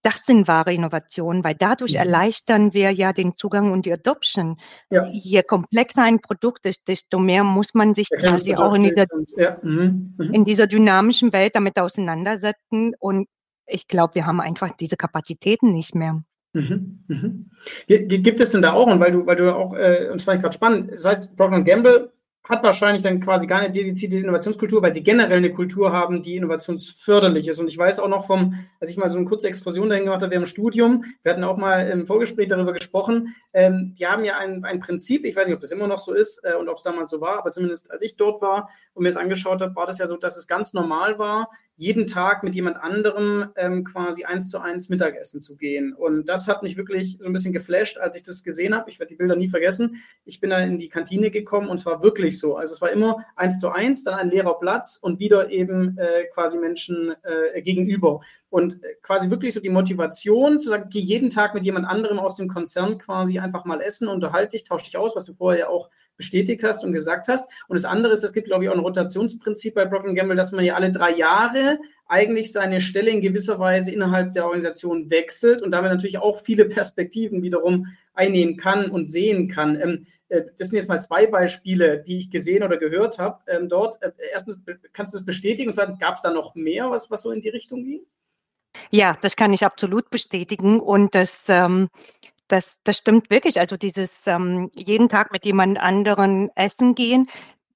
das sind wahre Innovationen, weil dadurch mhm. erleichtern wir ja den Zugang und die Adoption. Ja. Je komplexer ein Produkt ist, desto mehr muss man sich quasi auch in dieser, ja. mhm. Mhm. in dieser dynamischen Welt damit auseinandersetzen. Und ich glaube, wir haben einfach diese Kapazitäten nicht mehr. Mhm, mhm. Gibt es denn da auch, und weil du, weil du auch, äh, und zwar gerade spannend, seit Procter Gamble hat wahrscheinlich dann quasi gar eine dedizierte Innovationskultur, weil sie generell eine Kultur haben, die innovationsförderlich ist. Und ich weiß auch noch vom, als ich mal so eine kurze Exkursion dahin gemacht habe, wir im Studium, wir hatten auch mal im Vorgespräch darüber gesprochen, ähm, die haben ja ein, ein Prinzip, ich weiß nicht, ob das immer noch so ist äh, und ob es damals so war, aber zumindest als ich dort war und mir es angeschaut habe, war das ja so, dass es ganz normal war, jeden Tag mit jemand anderem ähm, quasi eins zu eins Mittagessen zu gehen. Und das hat mich wirklich so ein bisschen geflasht, als ich das gesehen habe. Ich werde die Bilder nie vergessen. Ich bin da in die Kantine gekommen und es war wirklich so. Also es war immer eins zu eins, dann ein leerer Platz und wieder eben äh, quasi Menschen äh, gegenüber. Und äh, quasi wirklich so die Motivation zu sagen, geh jeden Tag mit jemand anderem aus dem Konzern quasi einfach mal essen, unterhalte dich, tausch dich aus, was du vorher ja auch bestätigt hast und gesagt hast. Und das andere ist, es gibt, glaube ich, auch ein Rotationsprinzip bei Procter Gamble, dass man ja alle drei Jahre eigentlich seine Stelle in gewisser Weise innerhalb der Organisation wechselt und damit natürlich auch viele Perspektiven wiederum einnehmen kann und sehen kann. Ähm, äh, das sind jetzt mal zwei Beispiele, die ich gesehen oder gehört habe ähm, dort. Äh, erstens, kannst du das bestätigen? Und zweitens, gab es da noch mehr, was, was so in die Richtung ging? Ja, das kann ich absolut bestätigen. Und das ähm, das, das stimmt wirklich. Also dieses ähm, jeden Tag mit jemand anderen essen gehen.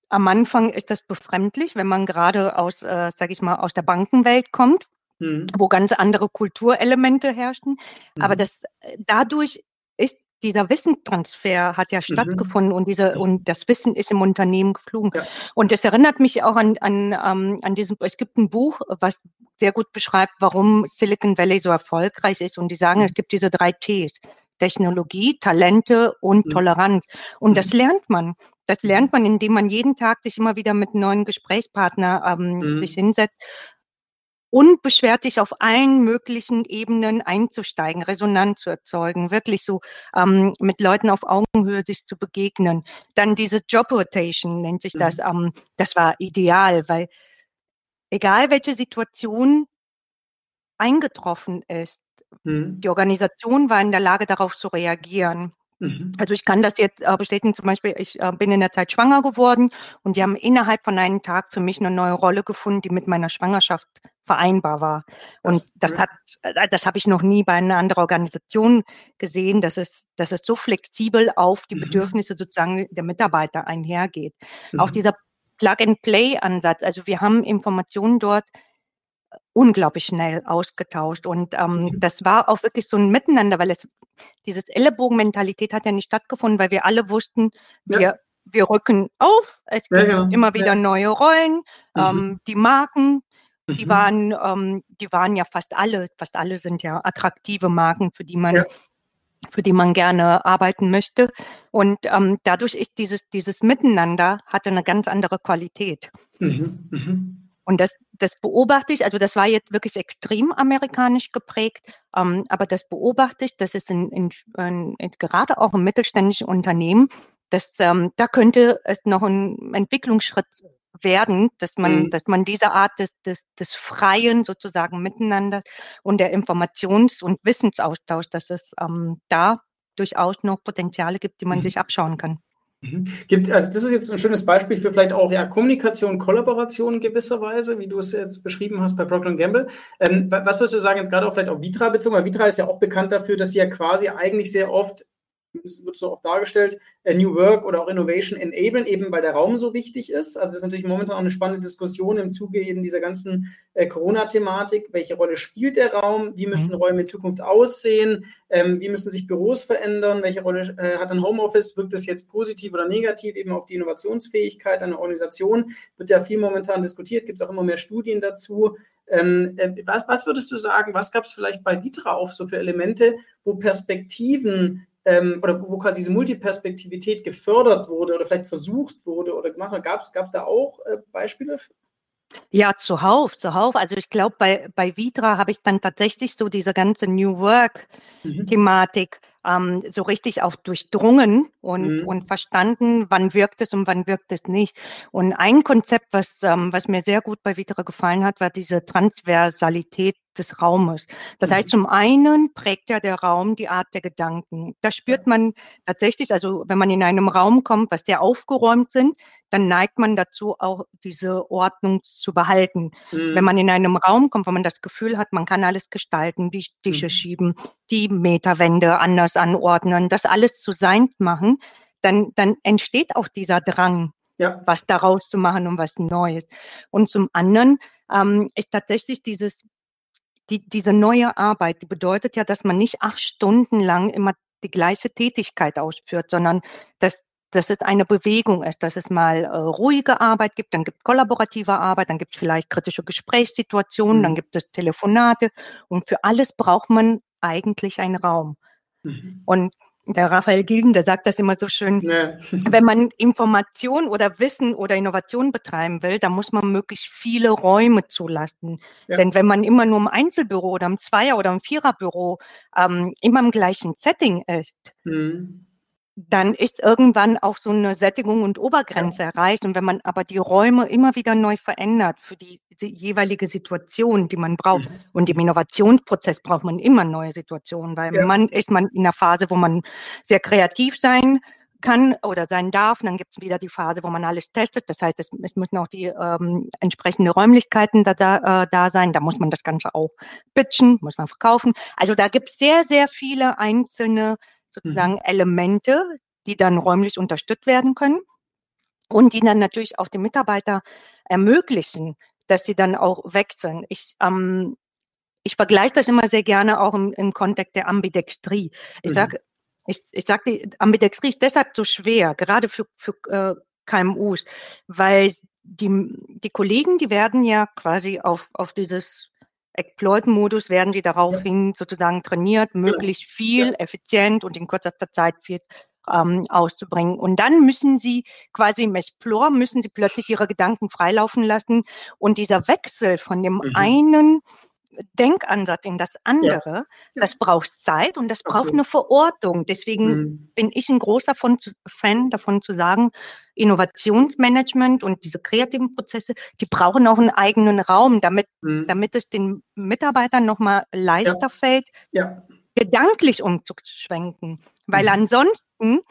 Am Anfang ist das befremdlich, wenn man gerade aus, äh, sag ich mal, aus der Bankenwelt kommt, mhm. wo ganz andere Kulturelemente herrschen. Mhm. Aber das dadurch ist dieser Wissenstransfer hat ja mhm. stattgefunden und diese und das Wissen ist im Unternehmen geflogen. Ja. Und das erinnert mich auch an an ähm, an diesem. Es gibt ein Buch, was sehr gut beschreibt, warum Silicon Valley so erfolgreich ist. Und die sagen, mhm. es gibt diese drei Ts: Technologie, Talente und mhm. Toleranz. Und das mhm. lernt man. Das mhm. lernt man, indem man jeden Tag sich immer wieder mit neuen Gesprächspartnern ähm, mhm. sich hinsetzt unbeschwert sich auf allen möglichen Ebenen einzusteigen, Resonanz zu erzeugen, wirklich so ähm, mit Leuten auf Augenhöhe sich zu begegnen. Dann diese Job Rotation nennt sich das. Mhm. Ähm, das war ideal, weil egal welche Situation eingetroffen ist, Mhm. Die Organisation war in der Lage, darauf zu reagieren. Mhm. Also ich kann das jetzt äh, bestätigen, zum Beispiel, ich äh, bin in der Zeit schwanger geworden und die haben innerhalb von einem Tag für mich eine neue Rolle gefunden, die mit meiner Schwangerschaft vereinbar war. Und das, das hat, äh, das habe ich noch nie bei einer anderen Organisation gesehen, dass es, dass es so flexibel auf die mhm. Bedürfnisse sozusagen der Mitarbeiter einhergeht. Auch mhm. dieser Plug-and-Play-Ansatz. Also wir haben Informationen dort unglaublich schnell ausgetauscht. Und ähm, mhm. das war auch wirklich so ein Miteinander, weil es dieses Ellenbogenmentalität hat ja nicht stattgefunden, weil wir alle wussten, ja. wir, wir rücken auf, es gibt ja, ja. immer wieder neue Rollen, mhm. ähm, die Marken, die mhm. waren, ähm, die waren ja fast alle, fast alle sind ja attraktive Marken, für die man für die man gerne arbeiten möchte. Und ähm, dadurch ist dieses, dieses Miteinander hatte eine ganz andere Qualität. Mhm. Und das, das beobachte ich, also das war jetzt wirklich extrem amerikanisch geprägt, ähm, aber das beobachte ich, dass es in, in, in, gerade auch im mittelständischen Unternehmen, dass ähm, da könnte es noch einen Entwicklungsschritt werden, dass man, mhm. dass man diese Art des, des, des freien sozusagen Miteinander und der Informations- und Wissensaustausch, dass es ähm, da durchaus noch Potenziale gibt, die man mhm. sich abschauen kann. Mhm. Gibt, also das ist jetzt ein schönes Beispiel für vielleicht auch ja, Kommunikation, Kollaboration in gewisser Weise, wie du es jetzt beschrieben hast bei Procter Gamble. Ähm, was würdest du sagen, jetzt gerade auch vielleicht auf Vitra bezogen, weil Vitra ist ja auch bekannt dafür, dass sie ja quasi eigentlich sehr oft wird so auch dargestellt, äh, New Work oder auch Innovation enablen, eben weil der Raum so wichtig ist. Also das ist natürlich momentan auch eine spannende Diskussion im Zuge eben dieser ganzen äh, Corona-Thematik. Welche Rolle spielt der Raum? Wie müssen mhm. Räume in Zukunft aussehen? Ähm, wie müssen sich Büros verändern? Welche Rolle äh, hat ein Homeoffice? Wirkt das jetzt positiv oder negativ eben auf die Innovationsfähigkeit einer Organisation? Wird ja viel momentan diskutiert, gibt es auch immer mehr Studien dazu. Ähm, äh, was, was, würdest du sagen, was gab es vielleicht bei Vitra auch so für Elemente, wo Perspektiven ähm, oder wo quasi diese Multiperspektivität gefördert wurde oder vielleicht versucht wurde oder gemacht wurde. Gab es da auch äh, Beispiele? Ja, zuhauf, zuhauf. Also ich glaube, bei, bei Vitra habe ich dann tatsächlich so diese ganze New Work-Thematik mhm. ähm, so richtig auch durchdrungen und, mhm. und verstanden, wann wirkt es und wann wirkt es nicht. Und ein Konzept, was, ähm, was mir sehr gut bei Vitra gefallen hat, war diese Transversalität des Raumes. Das heißt, mhm. zum einen prägt ja der Raum die Art der Gedanken. Da spürt man tatsächlich, also wenn man in einem Raum kommt, was sehr aufgeräumt sind, dann neigt man dazu, auch diese Ordnung zu behalten. Mhm. Wenn man in einem Raum kommt, wo man das Gefühl hat, man kann alles gestalten, die Tische mhm. schieben, die Meterwände anders anordnen, das alles zu sein machen, dann, dann entsteht auch dieser Drang, ja. was daraus zu machen und was Neues. Und zum anderen ähm, ist tatsächlich dieses die, diese neue Arbeit, die bedeutet ja, dass man nicht acht Stunden lang immer die gleiche Tätigkeit ausführt, sondern dass, dass es eine Bewegung ist, dass es mal äh, ruhige Arbeit gibt, dann gibt kollaborative Arbeit, dann gibt es vielleicht kritische Gesprächssituationen, mhm. dann gibt es Telefonate und für alles braucht man eigentlich einen Raum. Mhm. Und der Raphael Gilden, der sagt das immer so schön, ja. wenn man Information oder Wissen oder Innovation betreiben will, dann muss man möglichst viele Räume zulassen. Ja. Denn wenn man immer nur im Einzelbüro oder im Zweier- oder im Viererbüro ähm, immer im gleichen Setting ist, mhm dann ist irgendwann auch so eine Sättigung und Obergrenze erreicht. Und wenn man aber die Räume immer wieder neu verändert für die, die jeweilige Situation, die man braucht, mhm. und im Innovationsprozess braucht man immer neue Situationen, weil ja. man ist man in einer Phase, wo man sehr kreativ sein kann oder sein darf. Und dann gibt es wieder die Phase, wo man alles testet. Das heißt, es, es müssen auch die ähm, entsprechenden Räumlichkeiten da, da, äh, da sein. Da muss man das Ganze auch pitchen, muss man verkaufen. Also da gibt es sehr, sehr viele einzelne sozusagen mhm. Elemente, die dann räumlich unterstützt werden können und die dann natürlich auch den Mitarbeiter ermöglichen, dass sie dann auch wechseln. Ich, ähm, ich vergleiche das immer sehr gerne auch im, im Kontext der Ambidextrie. Ich mhm. sage, ich, ich sag, die Ambidextrie ist deshalb so schwer, gerade für, für äh, KMUs, weil die, die Kollegen, die werden ja quasi auf, auf dieses Exploit-Modus werden die daraufhin sozusagen trainiert, genau. möglichst viel, ja. effizient und in kürzester Zeit viel ähm, auszubringen. Und dann müssen sie quasi im Explore, müssen sie plötzlich ihre Gedanken freilaufen lassen. Und dieser Wechsel von dem mhm. einen Denkansatz in das andere, ja. das braucht Zeit und das braucht Absolut. eine Verortung. Deswegen mhm. bin ich ein großer von, Fan davon zu sagen, Innovationsmanagement und diese kreativen Prozesse, die brauchen auch einen eigenen Raum, damit, mhm. damit es den Mitarbeitern nochmal leichter ja. fällt, ja. gedanklich umzuschwenken. Weil mhm. ansonsten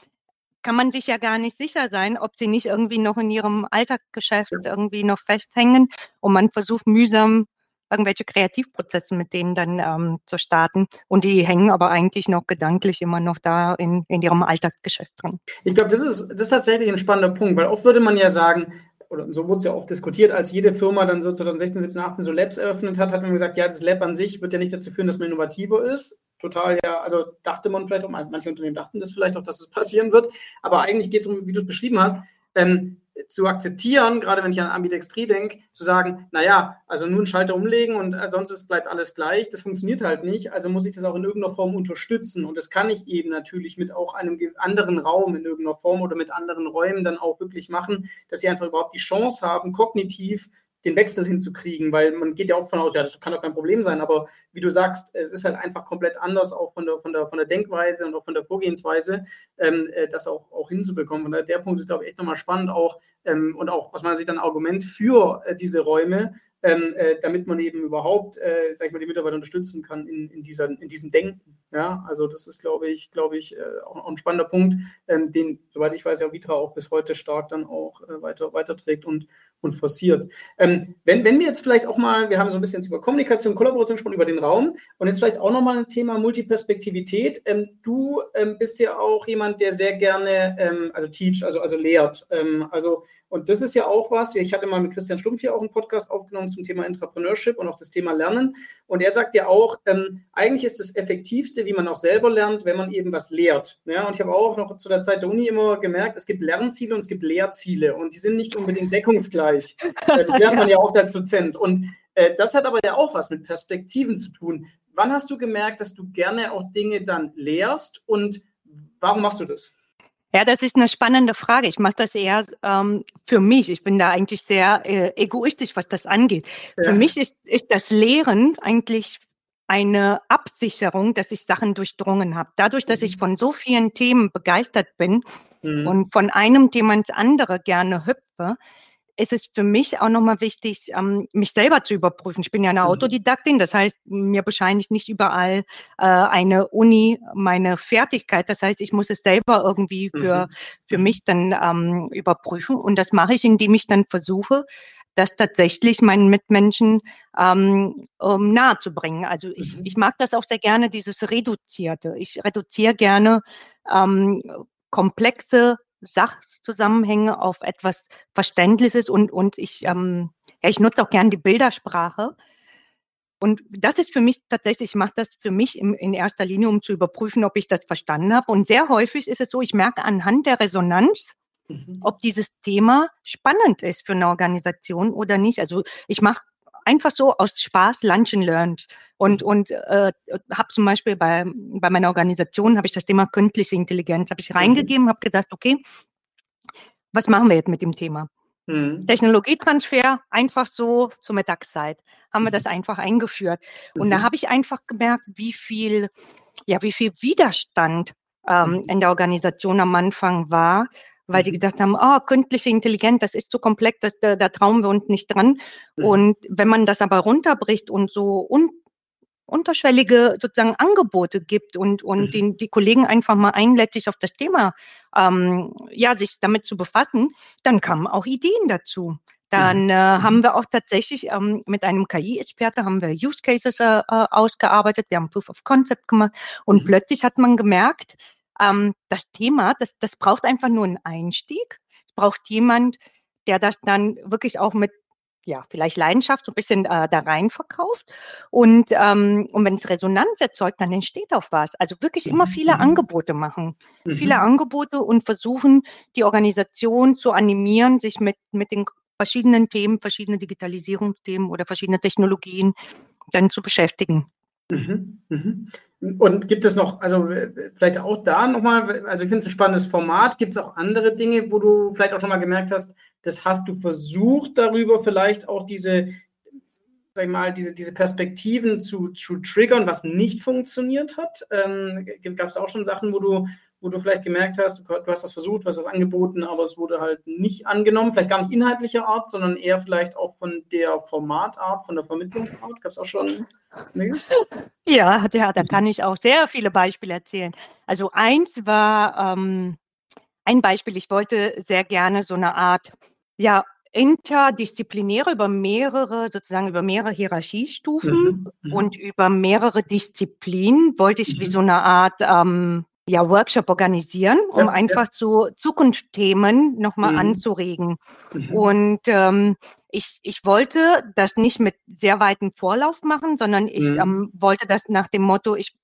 kann man sich ja gar nicht sicher sein, ob sie nicht irgendwie noch in ihrem Alltagsgeschäft irgendwie noch festhängen und man versucht mühsam irgendwelche Kreativprozesse mit denen dann ähm, zu starten. Und die hängen aber eigentlich noch gedanklich immer noch da in, in ihrem Alltagsgeschäft drin. Ich glaube, das ist, das ist tatsächlich ein spannender Punkt, weil oft würde man ja sagen, oder so wurde es ja oft diskutiert, als jede Firma dann so 2016, 17, 18 so Labs eröffnet hat, hat man gesagt, ja, das Lab an sich wird ja nicht dazu führen, dass man innovativer ist. Total, ja, also dachte man vielleicht auch, manche Unternehmen dachten das vielleicht auch, dass es passieren wird, aber eigentlich geht es um, wie du es beschrieben hast, ähm, zu akzeptieren, gerade wenn ich an Ambidextrie denke, zu sagen, naja, also einen Schalter umlegen und sonst bleibt alles gleich, das funktioniert halt nicht, also muss ich das auch in irgendeiner Form unterstützen. Und das kann ich eben natürlich mit auch einem anderen Raum in irgendeiner Form oder mit anderen Räumen dann auch wirklich machen, dass sie einfach überhaupt die Chance haben, kognitiv den Wechsel hinzukriegen, weil man geht ja auch von aus, ja, das kann doch kein Problem sein, aber wie du sagst, es ist halt einfach komplett anders, auch von der, von der, von der Denkweise und auch von der Vorgehensweise, ähm, äh, das auch, auch hinzubekommen. Und der Punkt ist, glaube ich, echt nochmal spannend, auch ähm, und auch aus meiner Sicht ein Argument für äh, diese Räume, ähm, äh, damit man eben überhaupt, äh, sag ich mal, die Mitarbeiter unterstützen kann in, in, dieser, in diesem Denken. Ja, also das ist, glaube ich, glaube ich, äh, auch, ein spannender Punkt, ähm, den, soweit ich weiß, ja Vitra auch bis heute stark dann auch äh, weiter weiterträgt und, und forciert. Ähm, wenn, wenn wir jetzt vielleicht auch mal, wir haben so ein bisschen über Kommunikation, Kollaboration gesprochen, über den Raum und jetzt vielleicht auch nochmal ein Thema Multiperspektivität. Ähm, du bist ja auch jemand, der sehr gerne, also teach, also, also lehrt. Also und das ist ja auch was, ich hatte mal mit Christian Stumpf hier auch einen Podcast aufgenommen zum Thema Entrepreneurship und auch das Thema Lernen. Und er sagt ja auch, eigentlich ist das Effektivste, wie man auch selber lernt, wenn man eben was lehrt. Ja, und ich habe auch noch zu der Zeit der Uni immer gemerkt, es gibt Lernziele und es gibt Lehrziele und die sind nicht unbedingt deckungsgleich. Äh, das lernt man ja oft als Dozent. Und äh, das hat aber ja auch was mit Perspektiven zu tun. Wann hast du gemerkt, dass du gerne auch Dinge dann lehrst und warum machst du das? Ja, das ist eine spannende Frage. Ich mache das eher ähm, für mich. Ich bin da eigentlich sehr äh, egoistisch, was das angeht. Ja. Für mich ist, ist das Lehren eigentlich eine Absicherung, dass ich Sachen durchdrungen habe. Dadurch, dass ich mhm. von so vielen Themen begeistert bin mhm. und von einem Thema ins andere gerne hüpfe, ist es für mich auch nochmal wichtig, ähm, mich selber zu überprüfen. Ich bin ja eine mhm. Autodidaktin, das heißt, mir bescheinigt nicht überall äh, eine Uni meine Fertigkeit. Das heißt, ich muss es selber irgendwie für, mhm. für mich dann ähm, überprüfen. Und das mache ich, indem ich dann versuche, das tatsächlich meinen Mitmenschen ähm, nahe zu bringen. Also ich, mhm. ich mag das auch sehr gerne, dieses Reduzierte. Ich reduziere gerne ähm, komplexe Sachzusammenhänge auf etwas Verständliches und, und ich, ähm, ja, ich nutze auch gern die Bildersprache. Und das ist für mich tatsächlich, ich mache das für mich im, in erster Linie, um zu überprüfen, ob ich das verstanden habe. Und sehr häufig ist es so, ich merke anhand der Resonanz, mhm. ob dieses Thema spannend ist für eine Organisation oder nicht. Also ich mache einfach so aus Spaß Lunch and Learned. Und, mhm. und äh, habe zum Beispiel bei, bei meiner Organisation, habe ich das Thema künstliche Intelligenz, habe ich mhm. reingegeben, habe gedacht, okay, was machen wir jetzt mit dem Thema? Mhm. Technologietransfer, einfach so zur Mittagszeit, haben wir das einfach eingeführt. Und mhm. da habe ich einfach gemerkt, wie viel, ja, wie viel Widerstand ähm, in der Organisation am Anfang war, weil die mhm. gedacht haben, oh, künstliche Intelligenz, das ist zu komplex, das, da, da trauen wir uns nicht dran. Mhm. Und wenn man das aber runterbricht und so un, unterschwellige sozusagen Angebote gibt und, und mhm. die, die Kollegen einfach mal einlädt, sich auf das Thema, ähm, ja, sich damit zu befassen, dann kamen auch Ideen dazu. Dann mhm. äh, haben wir auch tatsächlich ähm, mit einem KI-Experte haben wir Use Cases äh, äh, ausgearbeitet, wir haben Proof of Concept gemacht und mhm. plötzlich hat man gemerkt, ähm, das Thema, das, das braucht einfach nur einen Einstieg. Es braucht jemand, der das dann wirklich auch mit ja, vielleicht Leidenschaft so ein bisschen äh, da rein verkauft. Und, ähm, und wenn es Resonanz erzeugt, dann entsteht auch was. Also wirklich immer viele mhm. Angebote machen. Mhm. Viele Angebote und versuchen, die Organisation zu animieren, sich mit, mit den verschiedenen Themen, verschiedene Digitalisierungsthemen oder verschiedene Technologien dann zu beschäftigen. Mhm. Und gibt es noch, also vielleicht auch da nochmal, also ich finde es ein spannendes Format. Gibt es auch andere Dinge, wo du vielleicht auch schon mal gemerkt hast, das hast du versucht, darüber vielleicht auch diese, sag ich mal, diese, diese Perspektiven zu, zu triggern, was nicht funktioniert hat? Ähm, Gab es auch schon Sachen, wo du wo du vielleicht gemerkt hast, du hast was versucht, du hast was angeboten, aber es wurde halt nicht angenommen, vielleicht gar nicht inhaltlicher Art, sondern eher vielleicht auch von der Formatart, von der Vermittlungsart. Gab es auch schon? Nee? Ja, ja, da kann ich auch sehr viele Beispiele erzählen. Also eins war ähm, ein Beispiel, ich wollte sehr gerne so eine Art, ja, interdisziplinäre über mehrere, sozusagen über mehrere Hierarchiestufen mhm, mhm. und über mehrere Disziplinen wollte ich mhm. wie so eine Art ähm, ja, Workshop organisieren, um ja, einfach ja. so Zukunftsthemen nochmal mhm. anzuregen. Mhm. Und ähm, ich, ich wollte das nicht mit sehr weitem Vorlauf machen, sondern ich mhm. ähm, wollte das nach dem Motto, ich,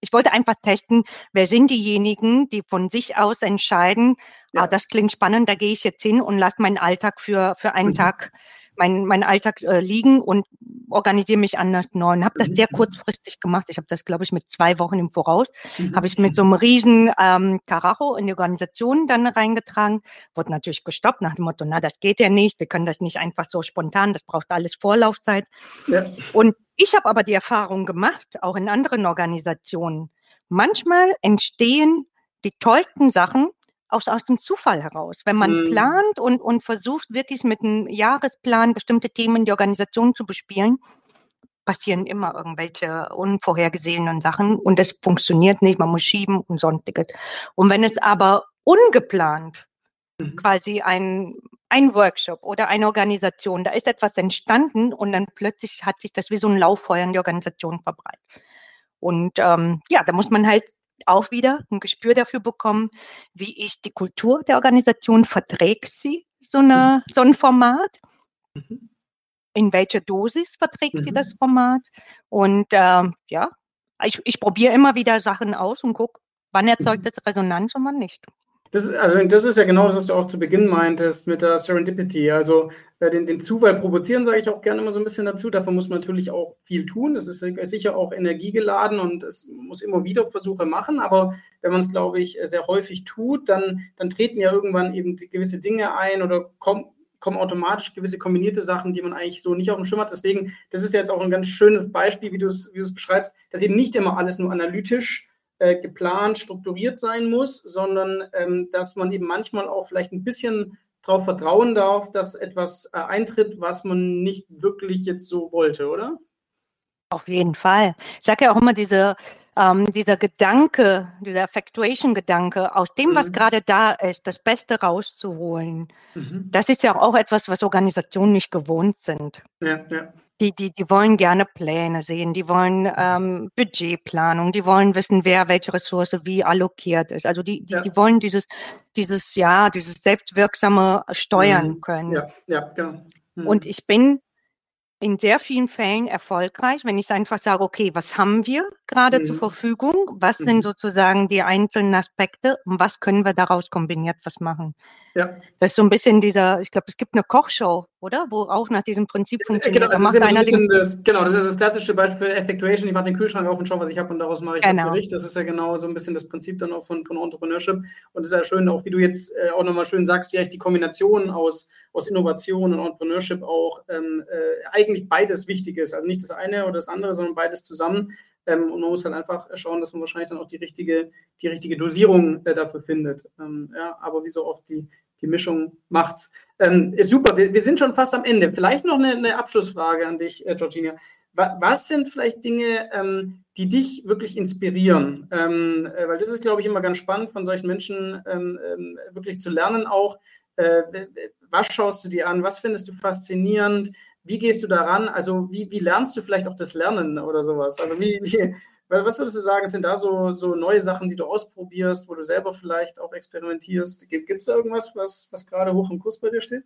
ich wollte einfach testen, wer sind diejenigen, die von sich aus entscheiden, ja. ah, das klingt spannend, da gehe ich jetzt hin und lasse meinen Alltag für, für einen mhm. Tag mein, mein Alltag äh, liegen und organisiere mich anders neu. Und habe das sehr mhm. kurzfristig gemacht. Ich habe das, glaube ich, mit zwei Wochen im Voraus. Mhm. Habe ich mit so einem riesen ähm, Karacho in die Organisation dann reingetragen. Wurde natürlich gestoppt nach dem Motto, na, das geht ja nicht. Wir können das nicht einfach so spontan. Das braucht alles Vorlaufzeit. Ja. Und ich habe aber die Erfahrung gemacht, auch in anderen Organisationen. Manchmal entstehen die tollsten Sachen, aus, aus dem Zufall heraus. Wenn man mhm. plant und, und versucht wirklich mit einem Jahresplan bestimmte Themen die Organisation zu bespielen, passieren immer irgendwelche unvorhergesehenen Sachen und es funktioniert nicht, man muss schieben und sonstiges. Und wenn es aber ungeplant mhm. quasi ein, ein Workshop oder eine Organisation, da ist etwas entstanden und dann plötzlich hat sich das wie so ein Lauffeuer in die Organisation verbreitet. Und ähm, ja, da muss man halt auch wieder ein Gespür dafür bekommen, wie ich die Kultur der Organisation verträgt sie, so, eine, mhm. so ein Format. Mhm. In welcher Dosis verträgt mhm. sie das Format? Und ähm, ja, ich, ich probiere immer wieder Sachen aus und gucke, wann erzeugt mhm. es Resonanz und wann nicht. Das, also das ist ja genau das, was du auch zu Beginn meintest mit der Serendipity. Also äh, den, den Zufall provozieren, sage ich auch gerne immer so ein bisschen dazu. Dafür muss man natürlich auch viel tun. Das ist sicher auch energiegeladen und es muss immer wieder Versuche machen. Aber wenn man es, glaube ich, sehr häufig tut, dann, dann treten ja irgendwann eben gewisse Dinge ein oder kommen, kommen automatisch gewisse kombinierte Sachen, die man eigentlich so nicht auf dem Schirm hat. Deswegen, das ist jetzt auch ein ganz schönes Beispiel, wie du es wie beschreibst, dass eben nicht immer alles nur analytisch äh, geplant, strukturiert sein muss, sondern ähm, dass man eben manchmal auch vielleicht ein bisschen darauf vertrauen darf, dass etwas äh, eintritt, was man nicht wirklich jetzt so wollte, oder? Auf jeden Fall. Ich sage ja auch immer, diese, ähm, dieser Gedanke, dieser Effectuation-Gedanke, aus dem, mhm. was gerade da ist, das Beste rauszuholen, mhm. das ist ja auch etwas, was Organisationen nicht gewohnt sind. Ja, ja die, die, die wollen gerne Pläne sehen, die wollen ähm, Budgetplanung, die wollen wissen, wer welche Ressource wie allokiert ist. Also die, die, ja. die wollen dieses, dieses, ja, dieses selbstwirksame Steuern mhm. können. Ja, ja, genau. Mhm. Und ich bin in sehr vielen Fällen erfolgreich, wenn ich einfach sage, okay, was haben wir gerade mhm. zur Verfügung? Was mhm. sind sozusagen die einzelnen Aspekte und was können wir daraus kombiniert was machen? Ja. Das ist so ein bisschen dieser, ich glaube, es gibt eine Kochshow, oder? Wo auch nach diesem Prinzip funktioniert. Genau, das ist ja ein das, genau, das ist das klassische Beispiel für Effectuation. Ich mache den Kühlschrank auf und schaue, was ich habe und daraus mache ich genau. das Gericht. Das ist ja genau so ein bisschen das Prinzip dann auch von, von Entrepreneurship. Und es ist ja schön, auch wie du jetzt äh, auch nochmal schön sagst, wie eigentlich die Kombination aus, aus Innovation und Entrepreneurship auch ähm, äh, eigentlich beides wichtig ist. Also nicht das eine oder das andere, sondern beides zusammen. Ähm, und man muss halt einfach schauen, dass man wahrscheinlich dann auch die richtige, die richtige Dosierung äh, dafür findet. Ähm, ja, aber wie so oft die, die Mischung macht's. Ähm, ist super, wir, wir, sind schon fast am Ende. Vielleicht noch eine, eine Abschlussfrage an dich, äh, Georgina. Was, sind vielleicht Dinge, ähm, die dich wirklich inspirieren? Ähm, äh, weil das ist, glaube ich, immer ganz spannend, von solchen Menschen ähm, ähm, wirklich zu lernen auch. Äh, was schaust du dir an? Was findest du faszinierend? Wie gehst du daran? Also wie, wie lernst du vielleicht auch das Lernen oder sowas? Also wie, wie was würdest du sagen, sind da so, so neue Sachen, die du ausprobierst, wo du selber vielleicht auch experimentierst? Gibt es da irgendwas, was, was gerade hoch im Kurs bei dir steht?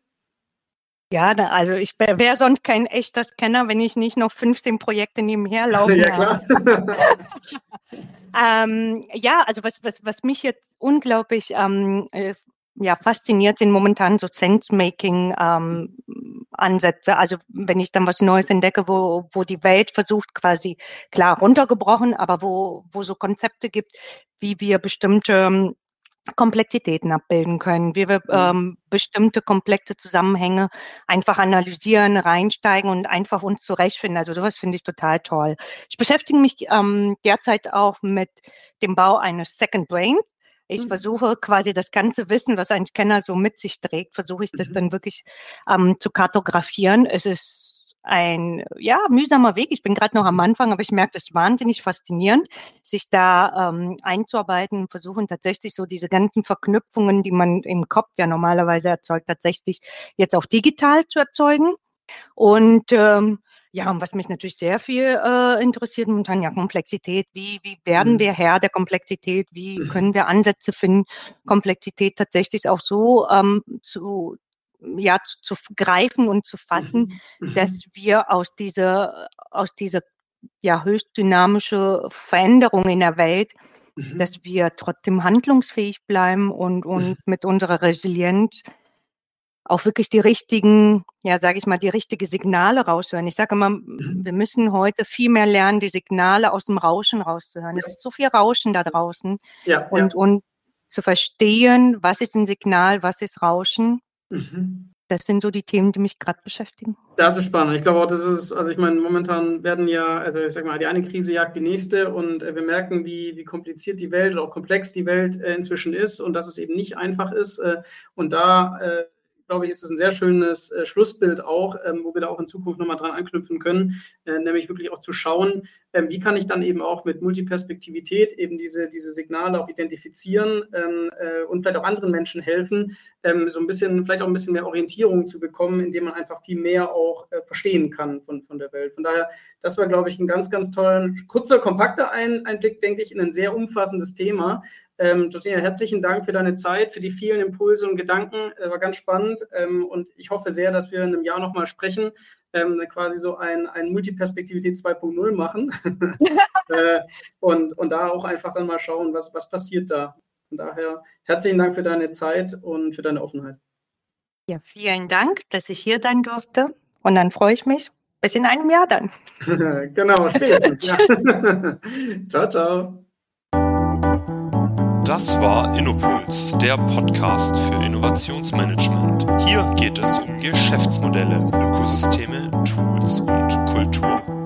Ja, also ich wäre sonst kein echter Scanner, wenn ich nicht noch 15 Projekte nebenher laufe. ja, klar. ähm, ja, also was, was, was mich jetzt unglaublich ähm, äh, ja, fasziniert sind momentan so Sense-Making-Ansätze. Ähm, also wenn ich dann was Neues entdecke, wo, wo die Welt versucht, quasi klar runtergebrochen, aber wo, wo so Konzepte gibt, wie wir bestimmte ähm, Komplexitäten abbilden können, wie wir mhm. ähm, bestimmte komplexe Zusammenhänge einfach analysieren, reinsteigen und einfach uns zurechtfinden. Also sowas finde ich total toll. Ich beschäftige mich ähm, derzeit auch mit dem Bau eines Second Brain. Ich mhm. versuche quasi das ganze Wissen, was ein Scanner so mit sich trägt, versuche ich das mhm. dann wirklich ähm, zu kartografieren. Es ist ein ja mühsamer Weg. Ich bin gerade noch am Anfang, aber ich merke das wahnsinnig faszinierend, sich da ähm, einzuarbeiten und versuchen tatsächlich so diese ganzen Verknüpfungen, die man im Kopf ja normalerweise erzeugt, tatsächlich jetzt auch digital zu erzeugen. Und ähm, ja, und was mich natürlich sehr viel äh, interessiert momentan, ja, Komplexität. Wie, wie werden mhm. wir Herr der Komplexität? Wie mhm. können wir Ansätze finden, Komplexität tatsächlich auch so ähm, zu, ja, zu, zu, greifen und zu fassen, mhm. dass wir aus dieser, aus dieser ja, höchst dynamische Veränderung in der Welt, dass wir trotzdem handlungsfähig bleiben und, und mit unserer Resilienz auch wirklich die richtigen, ja, sage ich mal, die richtige Signale raushören. Ich sage immer, mhm. wir müssen heute viel mehr lernen, die Signale aus dem Rauschen rauszuhören. Ja. Es ist so viel Rauschen da draußen. Ja, und, ja. und zu verstehen, was ist ein Signal, was ist Rauschen. Mhm. das sind so die Themen, die mich gerade beschäftigen. Das ist spannend. Ich glaube auch, das ist, also ich meine, momentan werden ja, also ich sag mal, die eine Krise jagt die nächste und äh, wir merken, wie, wie kompliziert die Welt oder auch komplex die Welt äh, inzwischen ist und dass es eben nicht einfach ist. Äh, und da glaube ich, ist es ein sehr schönes äh, Schlussbild auch, ähm, wo wir da auch in Zukunft nochmal dran anknüpfen können, äh, nämlich wirklich auch zu schauen, ähm, wie kann ich dann eben auch mit Multiperspektivität eben diese, diese Signale auch identifizieren ähm, äh, und vielleicht auch anderen Menschen helfen, ähm, so ein bisschen, vielleicht auch ein bisschen mehr Orientierung zu bekommen, indem man einfach viel mehr auch äh, verstehen kann von, von der Welt. Von daher, das war, glaube ich, ein ganz, ganz tollen, kurzer, kompakter ein Einblick, denke ich, in ein sehr umfassendes Thema. Ähm, Josina, herzlichen Dank für deine Zeit, für die vielen Impulse und Gedanken. Äh, war ganz spannend ähm, und ich hoffe sehr, dass wir in einem Jahr nochmal sprechen, ähm, quasi so ein, ein Multiperspektivität 2.0 machen äh, und, und da auch einfach dann mal schauen, was, was passiert da. Von daher herzlichen Dank für deine Zeit und für deine Offenheit. Ja, vielen Dank, dass ich hier sein durfte und dann freue ich mich bis in einem Jahr dann. genau, spätestens. ciao, ciao. Das war Innopuls, der Podcast für Innovationsmanagement. Hier geht es um Geschäftsmodelle, Ökosysteme, Tools und Kultur.